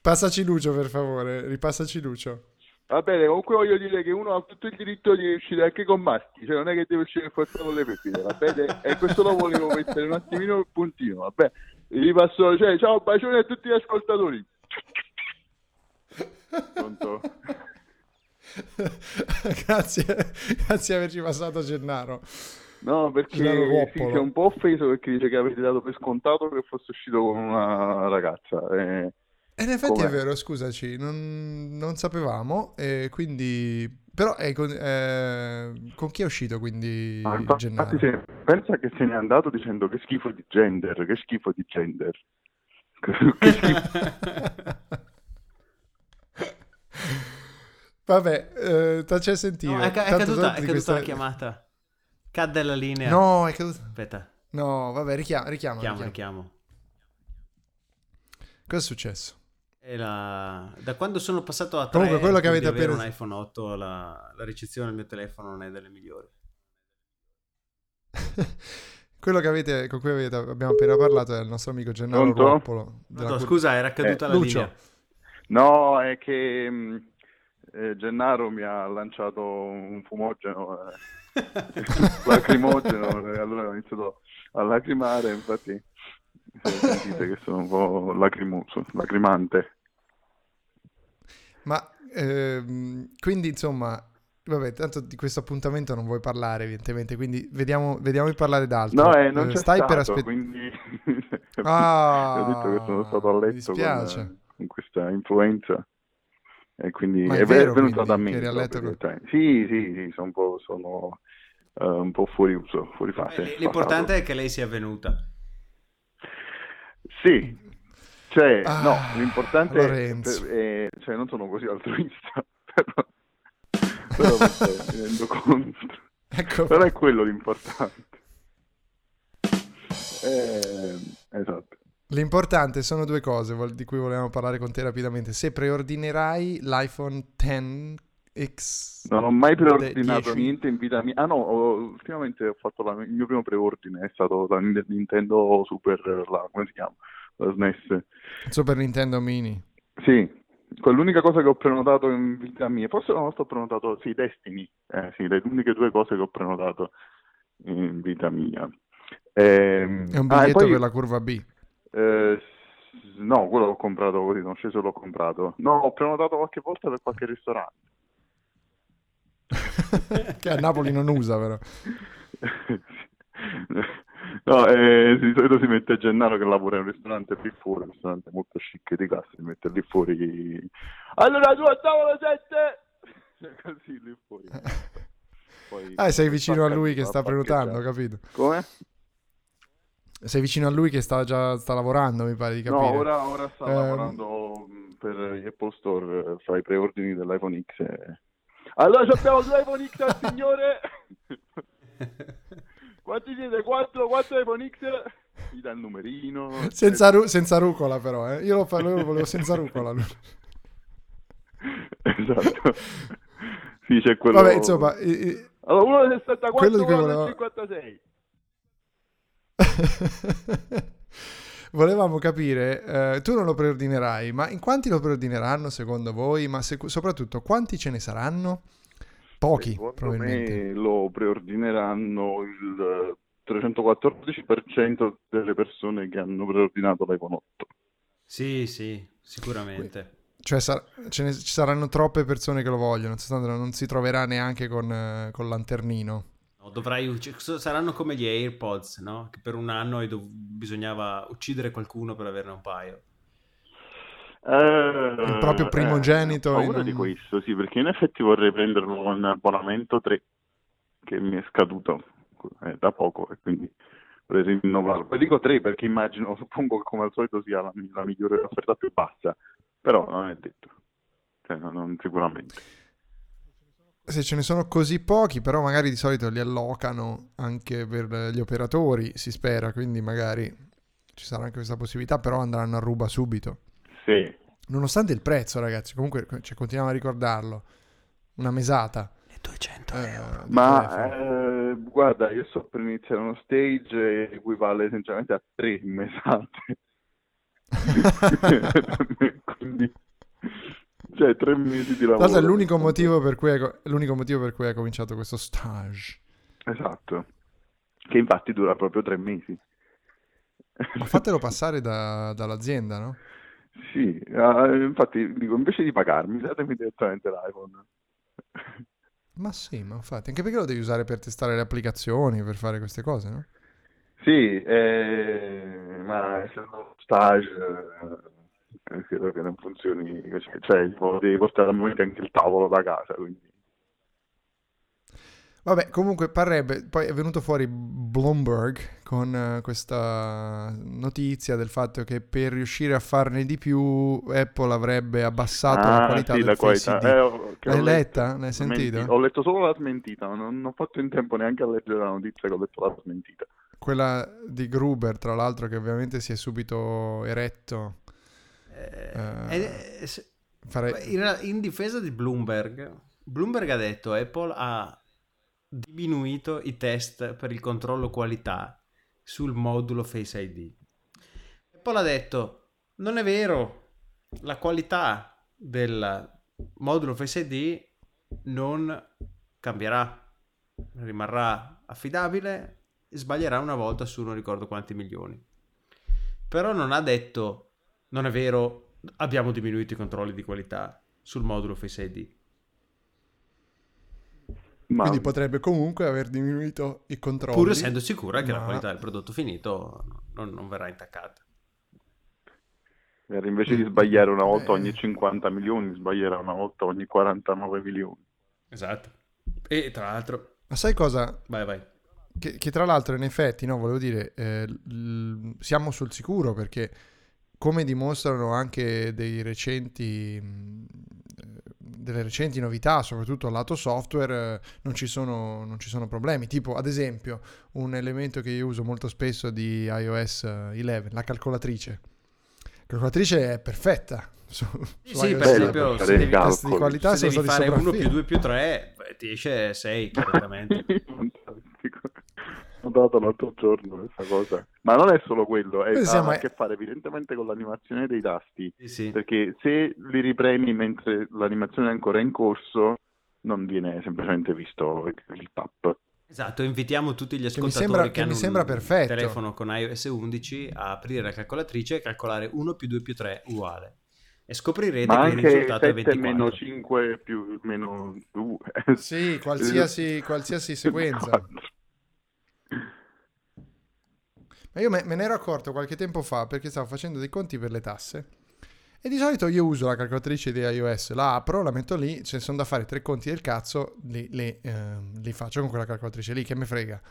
Passaci Lucio, per favore, ripassaci Lucio. Va bene, comunque voglio dire che uno ha tutto il diritto di uscire anche con maschi, cioè non è che deve uscire forza con le femmine, va bene? E questo lo volevo mettere un attimino il puntino, vabbè. Ripasso, cioè, ciao, bacione a tutti gli ascoltatori. Pronto? grazie, grazie averci passato Gennaro. No, perché sì, si è un po' offeso perché dice che avete dato per scontato che fosse uscito con una ragazza. eh. E in effetti Com'è? è vero, scusaci, non, non sapevamo, e quindi... Però è con, eh, con chi è uscito quindi Ah, infatti se- pensa che se n'è andato dicendo che schifo di gender, che schifo di gender. Che schifo. Vabbè, eh, tacci a sentire. No, è, ca- è caduta, tanto è caduta questa- la chiamata. Cadde la linea. No, è caduta. Aspetta, No, vabbè, richiama, richiama. chiamo, richiama. richiamo. Cosa è successo? La- Da quando sono passato a 3 Comunque, quello che avete appena- un iPhone 8, la, la ricezione del mio telefono non è delle migliori. Quello che avete, con cui avete- abbiamo appena parlato è il nostro amico Gennaro della No, cur- scusa, era caduta Eh, la Lucio. linea. No, è che mh, eh, Gennaro mi ha lanciato un fumogeno, eh, lacrimogeno, e allora ho iniziato a lacrimare, infatti se sentite che sono un po' lacrimoso, lacrimante. Ma ehm, quindi insomma, vabbè, tanto di questo appuntamento non vuoi parlare evidentemente, quindi vediamo, vediamo di parlare d'altro. No, eh, non Eh, c'è stai per stato, aspettare. quindi Ah, ho detto che sono stato a mi letto con, dispiace. con questa influenza e quindi Ma è è, ve- vero, venuta da me. che eri a letto proprio, con- cioè, Sì, sì, sì, sono un po', sono, eh, un po' fuori uso, fuori fase. Eh, L'importante è che lei sia venuta. Sì, cioè, Ah, no, l'importante Lorenzo. è, è- cioè, non sono così altruista, però, però mi rendo conto. Ecco, Però è quello l'importante. Eh, esatto. l'importante sono due cose di cui volevamo parlare con te rapidamente. Se preordinerai l'iPhone X Non ho mai preordinato 10. niente in vita mia. Ah no, ultimamente ho fatto la- il mio primo preordine, è stato la Nint- Nintendo Super, la, come si chiama? La SNES. Super Nintendo Mini. Sì, quell'unica cosa che ho prenotato in vita mia, forse una volta ho prenotato, sì, Destiny, eh, sì, le uniche due cose che ho prenotato in vita mia. Ehm, È un ah, biglietto poi, per la curva B. eh, No, quello l'ho comprato così, sono sceso e l'ho comprato. No, ho prenotato qualche volta per qualche ristorante. che a Napoli non usa però. No, eh, di solito si mette Gennaro che lavora in un ristorante lì fuori, un ristorante molto chic di classe, si mette lì fuori. Allora tu a tavola 7! Così lì fuori. Poi Ah, sei vicino a lui che sta prenotando, capito. Come? Sei vicino a lui che sta già sta lavorando, mi pare di capire. No, ora, ora sta Ehm, lavorando per Apple Store, eh, fa i preordini dell'iPhone X. e- Allora abbiamo l'iPhone X al signore. Quanti siete? 4, 4 iPhone X? Gli dà il numerino. Senza, ru- senza rucola però, eh. Io lo, fa- lo volevo senza rucola. lui. Esatto. Sì, c'è quello... Vabbè, insomma, i- Allora, uno del 64, quello uno volevo- del 56. volevamo capire, eh, tu non lo preordinerai, ma in quanti lo preordineranno secondo voi? Ma se- soprattutto, quanti ce ne saranno? Pochi, Secondo probabilmente. me lo preordineranno il 314% delle persone che hanno preordinato l'iPhone 8. Sì, sì, sicuramente. Cioè, sar- ce ne- ci saranno troppe persone che lo vogliono, non si troverà neanche con, eh, con lanternino. No, dovrai ucc- saranno come gli AirPods, no? Che per un anno dov- bisognava uccidere qualcuno per averne un paio. Eh, Il proprio primogenito ho in paura un- di questo, sì, perché in effetti vorrei prenderlo con abbonamento 3, che mi è scaduto eh, da poco e quindi vorrei rinnovarlo. Poi dico 3 perché immagino, suppongo che come al solito sia la, la migliore offerta più bassa, però non è detto, cioè, non, non sicuramente. Se ce ne sono così pochi, però magari di solito li allocano anche per gli operatori, si spera, quindi magari ci sarà anche questa possibilità, però andranno a ruba subito. Sì, Nonostante il prezzo, ragazzi, comunque cioè, continuiamo a ricordarlo. Una mesata. E 200 eh, euro. ma eh, guarda, io sto per iniziare uno stage e equivale essenzialmente a 3 mesate. quindi cioè tre mesi di lavoro è l'unico motivo, per cui hai, l'unico motivo per cui hai cominciato questo stage. esatto che infatti dura proprio tre mesi Ma fatelo passare da- dall'azienda, no? sì ah, infatti dico invece di pagarmi datemi direttamente l'iPhone Ma sì, ma infatti, anche perché lo devi usare per testare le applicazioni, per fare queste cose, no? sì eh, ma essendo stage eh, credo che non funzioni cioè tipo, devi portare al momento anche il tavolo da casa quindi Vabbè, comunque parrebbe, poi è venuto fuori Bloomberg con eh, questa notizia del fatto che per riuscire a farne di più Apple avrebbe abbassato la Ah, qualità sì, del la qualità. Eh, ho- L'hai letto. letta? L'hai sentita? Ho letto solo la smentita, non, non ho fatto in tempo neanche a leggere la notizia che ho letto la smentita. Quella di Gruber, tra l'altro, che ovviamente si è subito eretto. Eh, Eh, se- Farei... in, in difesa di Bloomberg, Bloomberg ha detto Apple ha diminuito i test per il controllo qualità sul modulo Face ID. Apple ha detto non è vero, la qualità del modulo Face ID non cambierà, rimarrà affidabile, sbaglierà una volta su non ricordo quanti milioni. Però non ha detto non è vero, abbiamo diminuito i controlli di qualità sul modulo Face ID. Ma Quindi potrebbe comunque aver diminuito i controlli. Pur essendo sicura che la qualità del prodotto finito non, non verrà intaccata. era invece di sbagliare una volta Eh. ogni 50 milioni, sbaglierà una volta ogni 49 milioni. Esatto. E tra l'altro, Ma sai cosa? vai vai. Che, che tra l'altro, in effetti, no, volevo dire, eh, l- siamo sul sicuro perché, come dimostrano anche dei recenti, eh, delle recenti novità, soprattutto lato software, eh, non ci, sono, non ci sono problemi. Tipo, ad esempio, un elemento che io uso molto spesso di iOS 11, la calcolatrice. La calcolatrice è perfetta. Su, Sì, su sì, iOS per 11. esempio, se devi, di qualità se sono devi fare 1 più sopraffini. 2 più 3, ti esce 6 correttamente. Dato l'altro giorno questa cosa. Ma non è solo quello, è, siamo- a che fare evidentemente con l'animazione dei tasti. Sì, sì. Perché se li ripremi mentre l'animazione è ancora in corso, non viene semplicemente visto il tap. Esatto, invitiamo tutti gli mi ascoltatori sembra- che, che mi hanno sembra un perfetto. telefono con iOS 11 a aprire la calcolatrice e calcolare 1 più 2 più 3 uguale. E scoprirete Ma che il risultato è 7 24. meno 5 più meno 2. Sì, qualsiasi, qualsiasi sequenza. Ma io me, me ne ero accorto qualche tempo fa perché stavo facendo dei conti per le tasse. E di solito io uso la calcolatrice di iOS, la apro, la metto lì, ce ne sono da fare tre conti del cazzo, li, li, ehm, li faccio con quella calcolatrice lì, che me frega.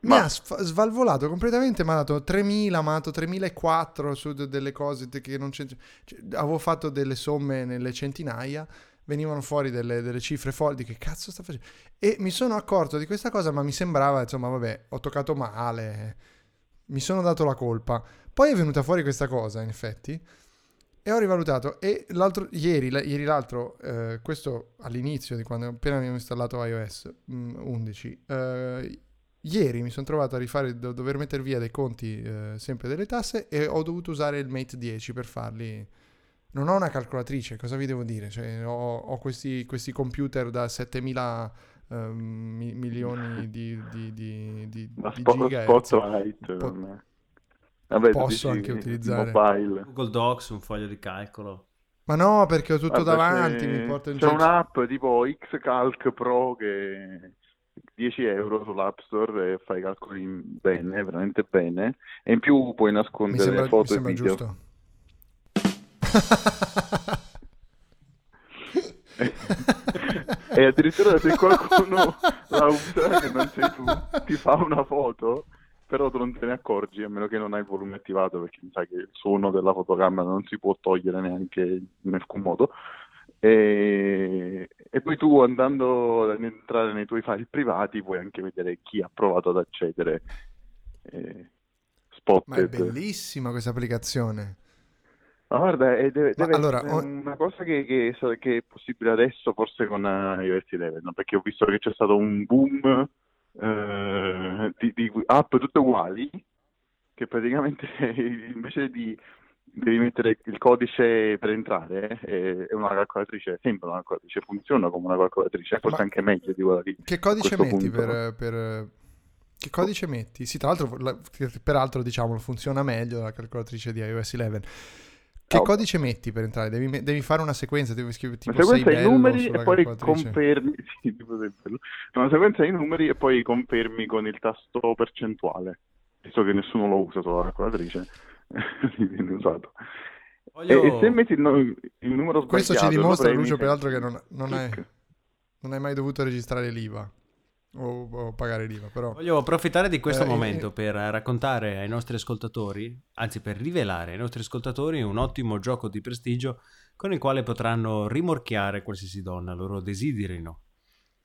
Mi Ma- ha sf- svalvolato completamente, mi ha dato 3000, mi ha dato 3004 su de- delle cose che non c'entrano. Cioè, avevo fatto delle somme nelle centinaia, venivano fuori delle, delle cifre folli, che cazzo sta facendo? E mi sono accorto di questa cosa, ma mi sembrava, insomma, vabbè, ho toccato male, mi sono dato la colpa. Poi è venuta fuori questa cosa, in effetti, e ho rivalutato. E l'altro, ieri, la- ieri l'altro, eh, questo all'inizio di quando appena abbiamo installato iOS mm, 11, eh, ieri mi sono trovato a rifare, do- dover mettere via dei conti eh, sempre delle tasse e ho dovuto usare il Mate 10 per farli. Non ho una calcolatrice, cosa vi devo dire? Cioè, ho, ho questi, questi computer da 7000 ehm, mi- milioni di, di, di, di, Ma di spo- gigahertz. Spotlight. Po- Vabbè, posso anche utilizzare. Mobile. Google Docs, un foglio di calcolo. Ma no, perché ho tutto Guarda, davanti, c'è- mi porta in C'è un'app tipo Xcalc Pro che 10 euro sull'App Store e fai i calcoli bene, veramente bene. E in più puoi Mi nascondere sembra, mi foto e sembra video. giusto. E addirittura se qualcuno la usa che non sei tu, ti fa una foto, però tu non te ne accorgi a meno che non hai il volume attivato perché mi sa che il suono della fotocamera non si può togliere neanche in alcun modo. E, e poi tu andando ad entrare nei tuoi file privati puoi anche vedere chi ha provato ad accedere. Eh, Ma è spotted. bellissima questa applicazione. Ma guarda, è, deve, Ma deve allora, essere una cosa che, che, che è possibile adesso forse con eh, iOS 11, no? perché ho visto che c'è stato un boom eh, di, di app tutte uguali, che praticamente invece di devi mettere il codice per entrare, eh, è una calcolatrice, sembra una calcolatrice, funziona come una calcolatrice, forse Ma- anche meglio di quella lì. Che codice metti punto. per, per- Che codice metti? Sì, tra l'altro, la- peraltro, diciamolo, funziona meglio la calcolatrice di iOS 11. Che Oh. codice metti per entrare? Devi, devi fare una sequenza, devi scrivere tipo Una sequenza bello numeri e poi confermi, sì, tipo sei bello. una sequenza di numeri e poi confermi con il tasto percentuale, visto che nessuno lo usa sulla calcolatrice, viene usato. Voglio- E, e se metti il, no- il numero Questo ci dimostra, Lucio, peraltro, che non, non hai, non hai mai dovuto registrare l'IVA o, o pagare l'IVA, però... Voglio approfittare di questo Eh, momento eh, per raccontare ai nostri ascoltatori, anzi per rivelare ai nostri ascoltatori un ottimo gioco di prestigio con il quale potranno rimorchiare qualsiasi donna loro desiderino.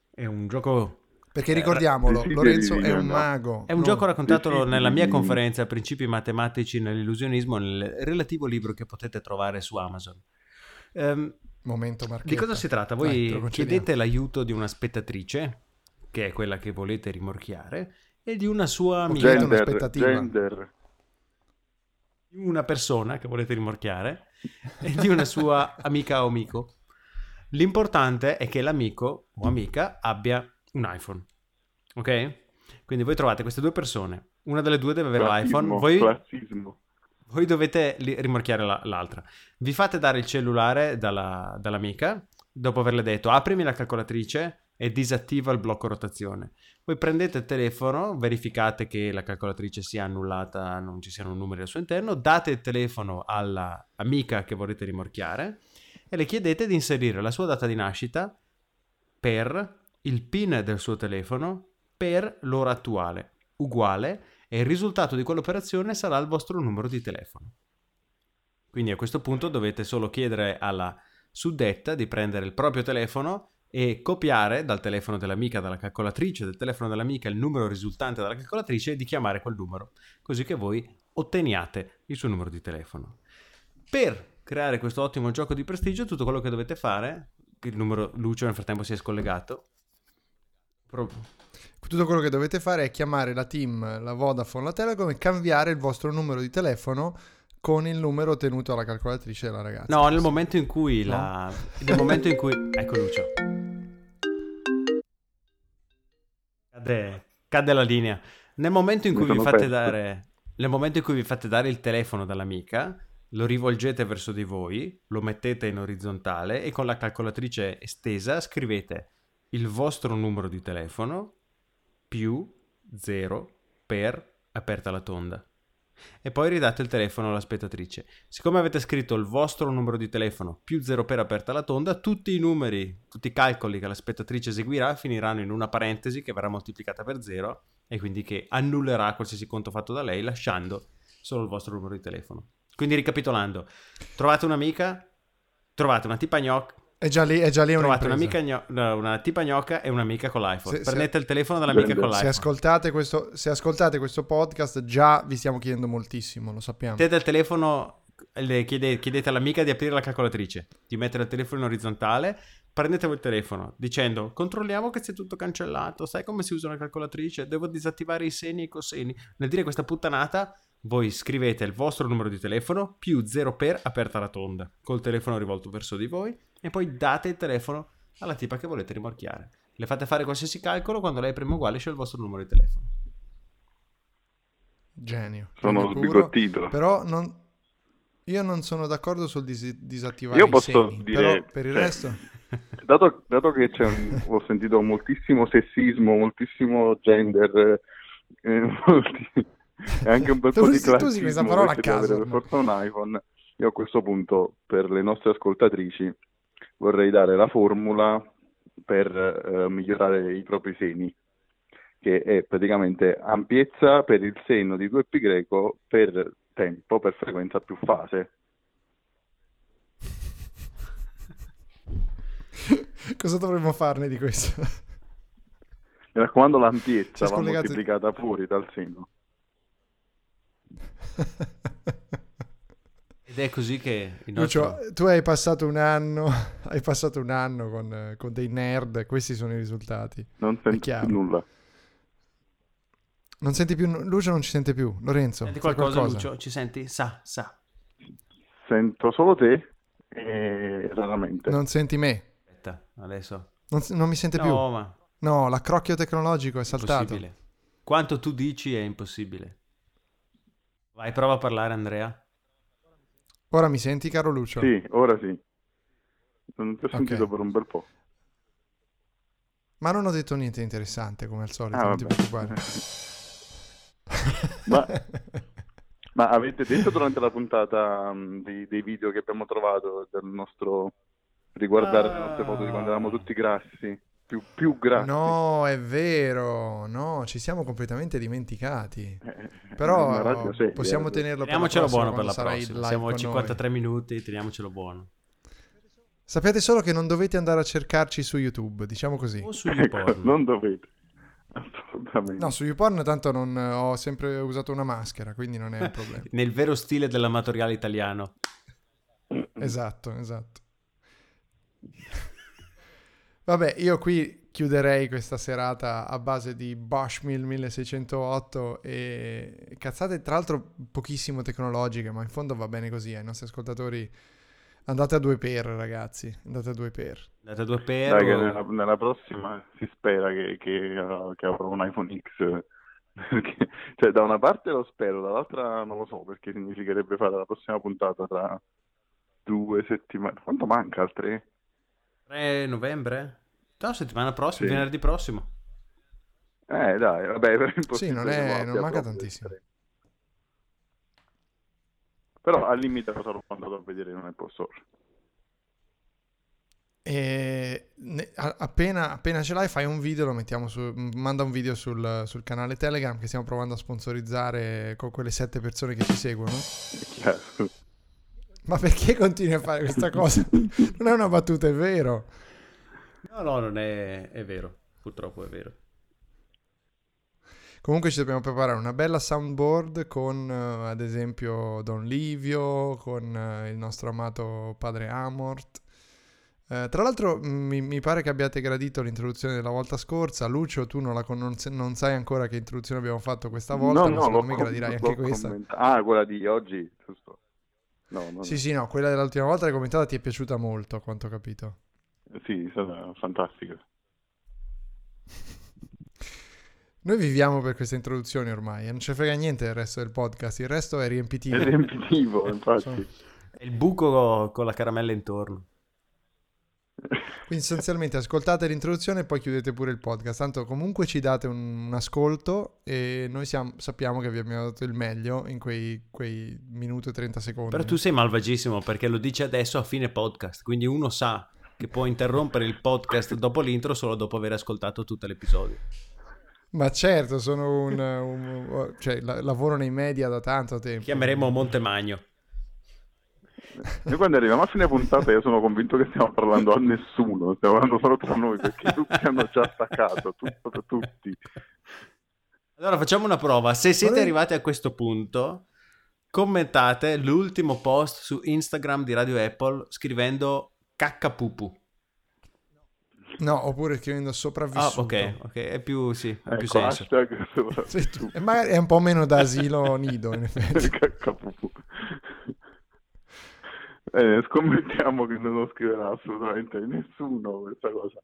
È un gioco, Perché ricordiamolo, desideri Lorenzo di è un mago. è un no? gioco raccontato nella mia conferenza Principi matematici nell'illusionismo nel relativo libro che potete trovare su Amazon. Ehm, Momento di marchetta. cosa si tratta? Voi concediamo. chiedete l'aiuto di una spettatrice, che è quella che volete rimorchiare, e di una sua amica. Gender. Gender, una persona che volete rimorchiare e di una sua amica o amico. L'importante è che l'amico o amica abbia un iPhone. Ok? Quindi voi trovate queste due persone. Una delle due deve avere l'iPhone. Classismo, Voi, classismo. voi dovete rimorchiare la- l'altra. Vi fate dare il cellulare dalla- dall'amica. Dopo averle detto aprimi la calcolatrice e disattiva il blocco rotazione. Voi prendete il telefono, verificate che la calcolatrice sia annullata, non ci siano numeri al suo interno, date il telefono alla amica che volete rimorchiare e le chiedete di inserire la sua data di nascita per il PIN del suo telefono per l'ora attuale, uguale, e il risultato di quell'operazione sarà il vostro numero di telefono. Quindi a questo punto dovete solo chiedere alla suddetta di prendere il proprio telefono e copiare dal telefono dell'amica, dalla calcolatrice del telefono dell'amica il numero risultante dalla calcolatrice e di chiamare quel numero, così che voi otteniate il suo numero di telefono. Per creare questo ottimo gioco di prestigio, tutto quello che dovete fare, il numero Lucio nel frattempo si è scollegato. Pro- Tutto quello che dovete fare è chiamare la team, la Vodafone, la Telecom e cambiare il vostro numero di telefono con il numero ottenuto alla calcolatrice della ragazza. No, nel momento in cui No? la... Nel momento in cui... Ecco Lucio. Cade, cade la linea. Nel momento in Mi cui vi sono fate perso. dare nel momento in cui vi fate dare il telefono dall'amica, lo rivolgete verso di voi, lo mettete in orizzontale e con la calcolatrice estesa scrivete il vostro numero di telefono più 0 per aperta la tonda. E poi ridate il telefono alla spettatrice. Siccome avete scritto il vostro numero di telefono più 0 per aperta la tonda, tutti i numeri, tutti i calcoli che la spettatrice eseguirà finiranno in una parentesi che verrà moltiplicata per 0 e quindi che annullerà qualsiasi conto fatto da lei lasciando solo il vostro numero di telefono. Quindi ricapitolando, trovate un'amica, trovate una tipa gnocca, È già lì, è già lì trovate un'amica gno- no, una tipa gnocca e un'amica con l'iPhone. Se- se- Prendete il telefono dall'amica Prende- con Se l'iPhone. ascoltate, questo, se ascoltate questo podcast già vi stiamo chiedendo moltissimo, lo sappiamo. Mettete il telefono, le chiede- chiedete all'amica di aprire la calcolatrice, di mettere il telefono in orizzontale, prendete il telefono dicendo controlliamo che sia tutto cancellato, sai come si usa una calcolatrice, devo disattivare i seni e i coseni. Nel dire questa puttanata, voi scrivete il vostro numero di telefono più 0 per aperta la tonda, col telefono rivolto verso di voi e poi date il telefono alla tipa che volete rimorchiare. Le fate fare qualsiasi calcolo, quando lei preme uguale esce il vostro numero di telefono. Genio. Sono sbigottito. Però non- io non sono d'accordo sul dis- disattivare Io i posso semi, dire- però per il cioè, resto... Dato, dato che c'è un- ho sentito moltissimo sessismo, moltissimo gender, eh, molti- e anche un bel Tu po' di usi- tu usi classismo questa parola a caso, per forza un iPhone, io a questo punto per le nostre ascoltatrici vorrei dare la formula per eh, migliorare i propri seni, che è praticamente ampiezza per il seno di 2π greco per tempo, per frequenza più fase. Cosa dovremmo farne di questo? Mi raccomando l'ampiezza Si è va moltiplicata fuori dal seno. È così che il nostro... Lucio, tu hai passato un anno, hai passato un anno con, con dei nerd, questi sono i risultati. Non più nulla. Non senti più, Lucio non ci sente più. Lorenzo, Senti qualcosa, qualcosa? Lucio? Ci senti? Sa, sa. Sento solo te e raramente. Non senti me? Aspetta, adesso. Non, non mi sente più? No, ma No, l'accrocchio tecnologico è saltato. impossibile. Quanto tu dici è impossibile. Vai, prova a parlare, Andrea. Ora mi senti, caro Lucio? Sì, ora sì. Non ti ho sentito per un bel po'. Ma non ho detto niente interessante, come al solito, Ah, non ti preoccupare. Ma, ma avete detto durante la puntata mh, dei, dei video che abbiamo trovato del nostro riguardare le nostre foto di quando eravamo tutti grassi, più, più grassi? No, è vero, no, ci siamo completamente dimenticati. Eh, è Però una radio possiamo eh. tenerlo per la Teniamocelo prossima, buono per la prossima. Siamo a con noi. 53 minuti, teniamocelo buono. Sappiate solo che non dovete andare a cercarci su YouTube, diciamo così. O su Ecco, YouPorn. non dovete. Assolutamente. No, su YouPorn tanto non ho sempre usato una maschera, quindi non è un problema. Nel vero stile dell'amatoriale italiano. esatto, esatto. Vabbè, io qui chiuderei questa serata a base di Bushmill 1608 e cazzate tra l'altro pochissimo tecnologiche, ma in fondo va bene così, ai nostri ascoltatori andate a due per ragazzi, andate a due per. Date due per. Dai, che o- nella, nella prossima si spera che, che, uh, che avrò un iPhone X. Perché, cioè, da una parte lo spero, dall'altra non lo so, perché significherebbe fare la prossima puntata tra due settimane. Quanto manca? Al tre? 3 novembre? No, settimana prossima, Sì. venerdì prossimo. Eh, dai, vabbè, è Sì, non è- non manca tantissimo. Però al limite lo sarò andato a vedere in un Apple Store. E ne- a- appena, appena ce l'hai, fai un video, lo mettiamo su, manda un video sul, sul canale Telegram che stiamo provando a sponsorizzare con quelle sette persone che ci seguono. È chiaro. Ma perché continui a fare questa cosa? Non è una battuta, è vero. No, no, non è, è vero. Purtroppo è vero. Comunque ci dobbiamo preparare una bella soundboard con eh, ad esempio Don Livio, con eh, il nostro amato padre Amort. Eh, tra l'altro mi, mi pare che abbiate gradito l'introduzione della volta scorsa. Lucio, tu non, la con- non, non sai ancora che introduzione abbiamo fatto questa volta, ma secondo l'ho me com- gradirai anche questa. commenta- Ah, quella di oggi, giusto? No, no, Sì, sì, no, quella dell'ultima volta l'hai commentata ti è piaciuta molto, a quanto ho capito. Sì, è stata fantastica. Noi viviamo per queste introduzioni ormai, non ci frega niente del resto del podcast, il resto è riempitivo. È riempitivo, infatti. È il buco con la caramella intorno. Quindi sostanzialmente ascoltate l'introduzione e poi chiudete pure il podcast. Tanto comunque ci date un, un ascolto e noi siamo- sappiamo che vi abbiamo dato il meglio in quei, quei minuto e 30 secondi. Però tu sei malvagissimo perché lo dici adesso a fine podcast, quindi uno sa che può interrompere il podcast dopo l'intro solo dopo aver ascoltato tutto l'episodio. Ma certo, sono un... un- cioè, la- lavoro nei media da tanto tempo. Chiameremo Montemagno. Noi quando arriviamo a fine puntata io sono convinto che stiamo parlando a nessuno, stiamo parlando solo tra noi perché tutti hanno già staccato, tutto per tutti. Allora facciamo una prova. Se siete arrivati a questo punto, commentate l'ultimo post su Instagram di Radio Apple scrivendo caccapupu. No, oppure scrivendo Ah, sopravvissuto. ok, ok, è più, sì, ha più Ecco, senso. hashtag Sì, tu- e magari è un po' meno da asilo nido, in effetti. Eh, scommettiamo che non lo scriverà assolutamente nessuno questa cosa.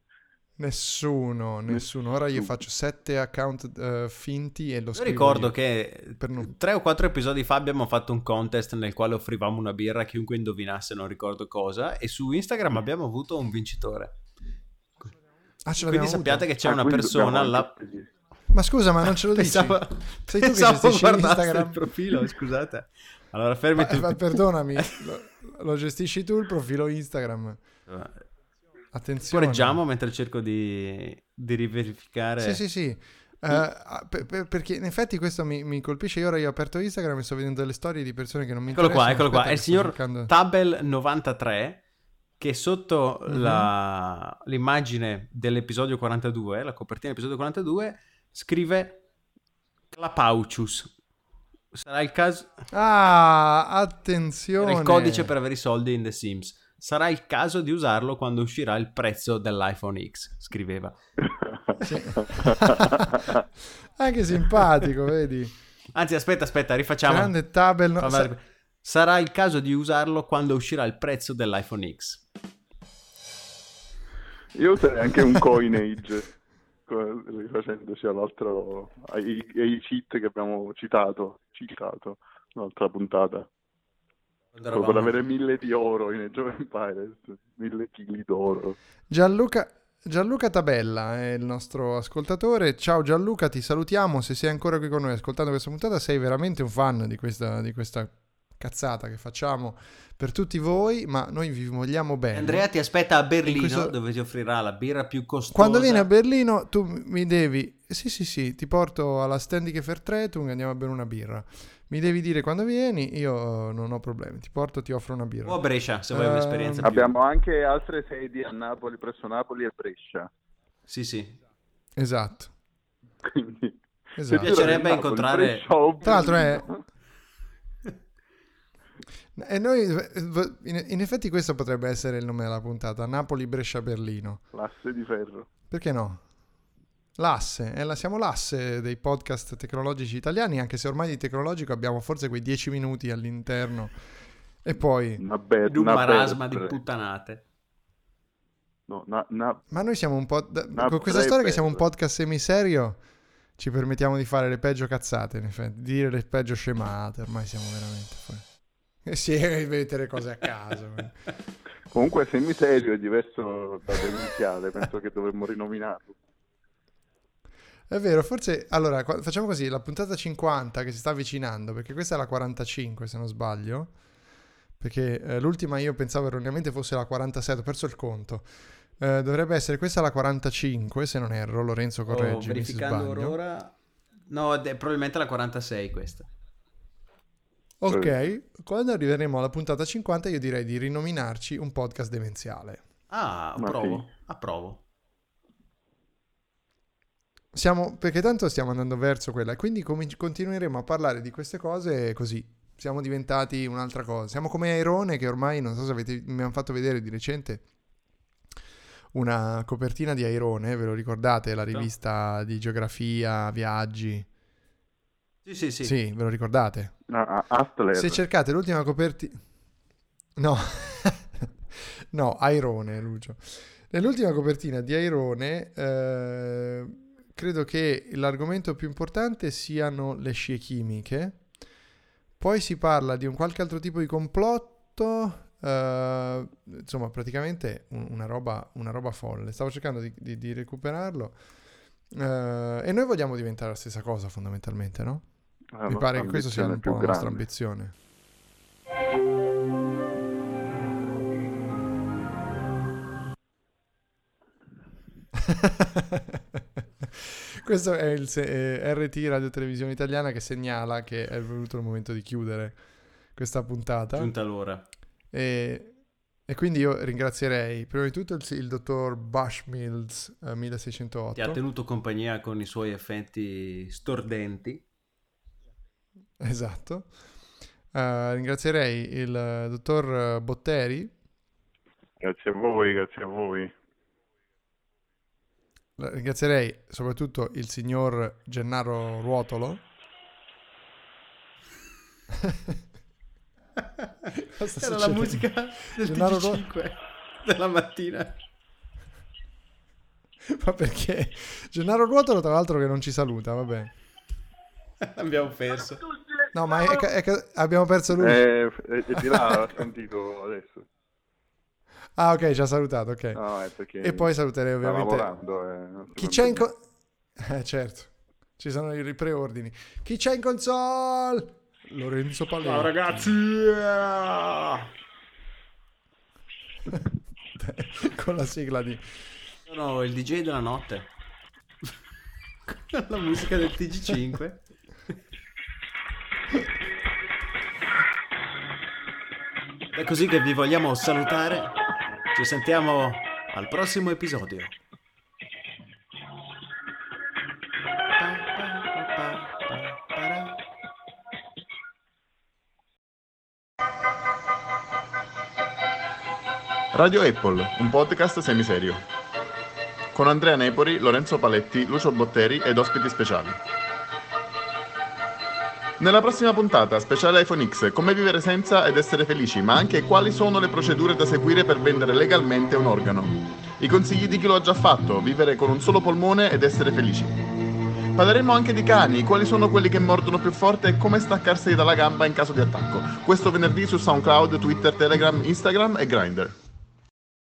Nessuno, nessuno. Ora io faccio sette account eh, finti e lo Io scrivo ricordo io. che Per non- tre o quattro episodi fa abbiamo fatto un contest nel quale offrivamo una birra a chiunque indovinasse non ricordo cosa e su Instagram abbiamo avuto un vincitore. Ah, ce Quindi sappiate avuto? che c'è Ah, una persona là... Ma scusa, ma non ce lo dici? Pensavo, Sei tu che pensavo gestisci guardaste Instagram? il profilo, scusate. Allora fermi ma perdonami, lo, lo gestisci tu il profilo Instagram? Attenzione. Correggiamo mentre cerco di, di riverificare. Sì, sì, sì. Eh, per- per- perché in effetti questo mi, mi colpisce. Io ora io ho aperto Instagram e sto vedendo delle storie di persone che non mi Eccolo qua, interessano. eccolo qua. È il signor cercando- Tabel93 che sotto Mhm. la- l'immagine dell'episodio 42, la copertina dell'episodio 42, scrive Clapaucius. Sarà il caso... Ah, Era attenzione. il codice per avere i soldi in The Sims. Sarà il caso di usarlo quando uscirà il prezzo dell'iPhone X, scriveva. Anche simpatico, vedi? Anzi, aspetta, aspetta, rifacciamo. Grande tabel. no- sa-. Sarà il caso di usarlo quando uscirà il prezzo dell'iPhone X. Io userei anche un coinage, co- rifacendoci all'altro, ai, ai cheat che abbiamo citato, citato, l'altra puntata. Eravamo- per avere mille di oro in Age of Empires, mille chili d'oro. Gianluca, Gianluca Tabella è il nostro ascoltatore. Ciao Gianluca, ti salutiamo. Se sei ancora qui con noi ascoltando questa puntata, sei veramente un fan di questa, di questa cazzata che facciamo per tutti voi, ma noi vi vogliamo bene. Andrea ti aspetta a Berlino In questo- dove ti offrirà la birra più costosa. Quando vieni a Berlino, tu mi devi. Sì, sì, sì, ti porto alla Standing Vertretung, andiamo a bere una birra. Mi devi dire quando vieni, io eh, non ho problemi. Ti porto, ti offro una birra. O a Brescia, se vuoi Eh, un'esperienza più. Abbiamo anche altre sedi a Napoli, presso Napoli e Brescia. Sì, sì. Esatto. Quindi, esatto. a Piacerebbe Napoli, incontrare- Brescia Tra l'altro è- E noi, in, effetti, questo potrebbe essere il nome della puntata: Napoli, Brescia, Berlino. L'asse di ferro. Perché no? L'asse, eh, la- siamo l'asse dei podcast tecnologici italiani, anche se ormai di tecnologico abbiamo forse quei 10 minuti all'interno. E poi, Una be- Di un marasma di puttanate. No, na- na- ma noi siamo un po'. da- con questa storia che siamo un podcast semiserio, ci permettiamo di fare le peggio cazzate, in effetti, di dire le peggio scemate. Ormai siamo veramente fuori. Sì, e mettere cose a caso. Comunque semiserio è diverso da demenziale, penso che dovremmo rinominarlo. È vero, forse allora facciamo così: la puntata 50 che si sta avvicinando, perché questa è la 45 se non sbaglio. Perché eh, l'ultima io pensavo erroneamente fosse la 47, ho perso il conto. Eh, dovrebbe essere questa la 45, se non erro. Lorenzo, Oh, correggimi se verificando sbaglio. ora... No, è probabilmente la 46 questa. Ok, quando arriveremo alla puntata 50, io direi di rinominarci un podcast demenziale. Ah, approvo. sì. Approvo. Siamo, perché tanto stiamo andando verso quella, e quindi cominci- continueremo a parlare di queste cose così. Siamo diventati un'altra cosa. Siamo come Airone, che ormai non so se avete, mi hanno fatto vedere di recente una copertina di Airone, ve lo ricordate? La rivista di geografia, viaggi. Sì, sì, sì. Sì, ve lo ricordate? Ah, Hustler. Se cercate l'ultima copertina... No, no, Airone, Lucio. Nell'ultima copertina di Airone, eh, cre- credo che l'argomento più importante siano le scie chimiche. Poi si parla di un qualche altro tipo di complotto. eh, insomma, praticamente un- una roba, una roba folle. Stavo cercando di, di- di recuperarlo. Eh, e noi vogliamo diventare la stessa cosa, fondamentalmente, no? La Mi nostra pare che questa sia un po' più la nostra grande. ambizione. Questo è il se- eh, RT Radio Televisione Italiana che segnala che è venuto il momento di chiudere questa puntata. Giunta l'ora. E, e quindi io ringrazierei prima di tutto il, il dottor Bushmills eh, Ti ha 1608. tenuto compagnia con i suoi effetti stordenti. Esatto. Eh, ringrazierei il eh, dottor Botteri. Grazie a voi, grazie a voi. Ringrazierei soprattutto il signor Gennaro Ruotolo. Era la succede? musica del Gennaro Ruo- TG5 della mattina. Ma perché? Gennaro Ruotolo, tra l'altro, che non ci saluta, vabbè. Abbiamo perso. No, ma è che- è che abbiamo perso lui. Eh, è, è di là, l'ho sentito adesso. Ah, ok, ci ha salutato, ok. No, è perché E poi saluterei ovviamente... lavorando. eh, Chi c'è in... co- Eh, certo. Ci sono i preordini. Chi c'è in console? Lorenzo Paletti. Ciao ragazzi! Con la sigla di... Sono il DJ della notte. Con la musica del TG5. È così che vi vogliamo salutare. Ci sentiamo al prossimo episodio. Radio Apple, un podcast semiserio. Con Andrea Nepori, Lorenzo Paletti, Lucio Botteri ed ospiti speciali. Nella prossima puntata, speciale iPhone X, come vivere senza ed essere felici, ma anche quali sono le procedure da seguire per vendere legalmente un organo. I consigli di chi lo ha già fatto, vivere con un solo polmone ed essere felici. Parleremo anche di cani, quali sono quelli che mordono più forte e come staccarseli dalla gamba in caso di attacco. Questo venerdì su SoundCloud, Twitter, Telegram, Instagram e Grindr.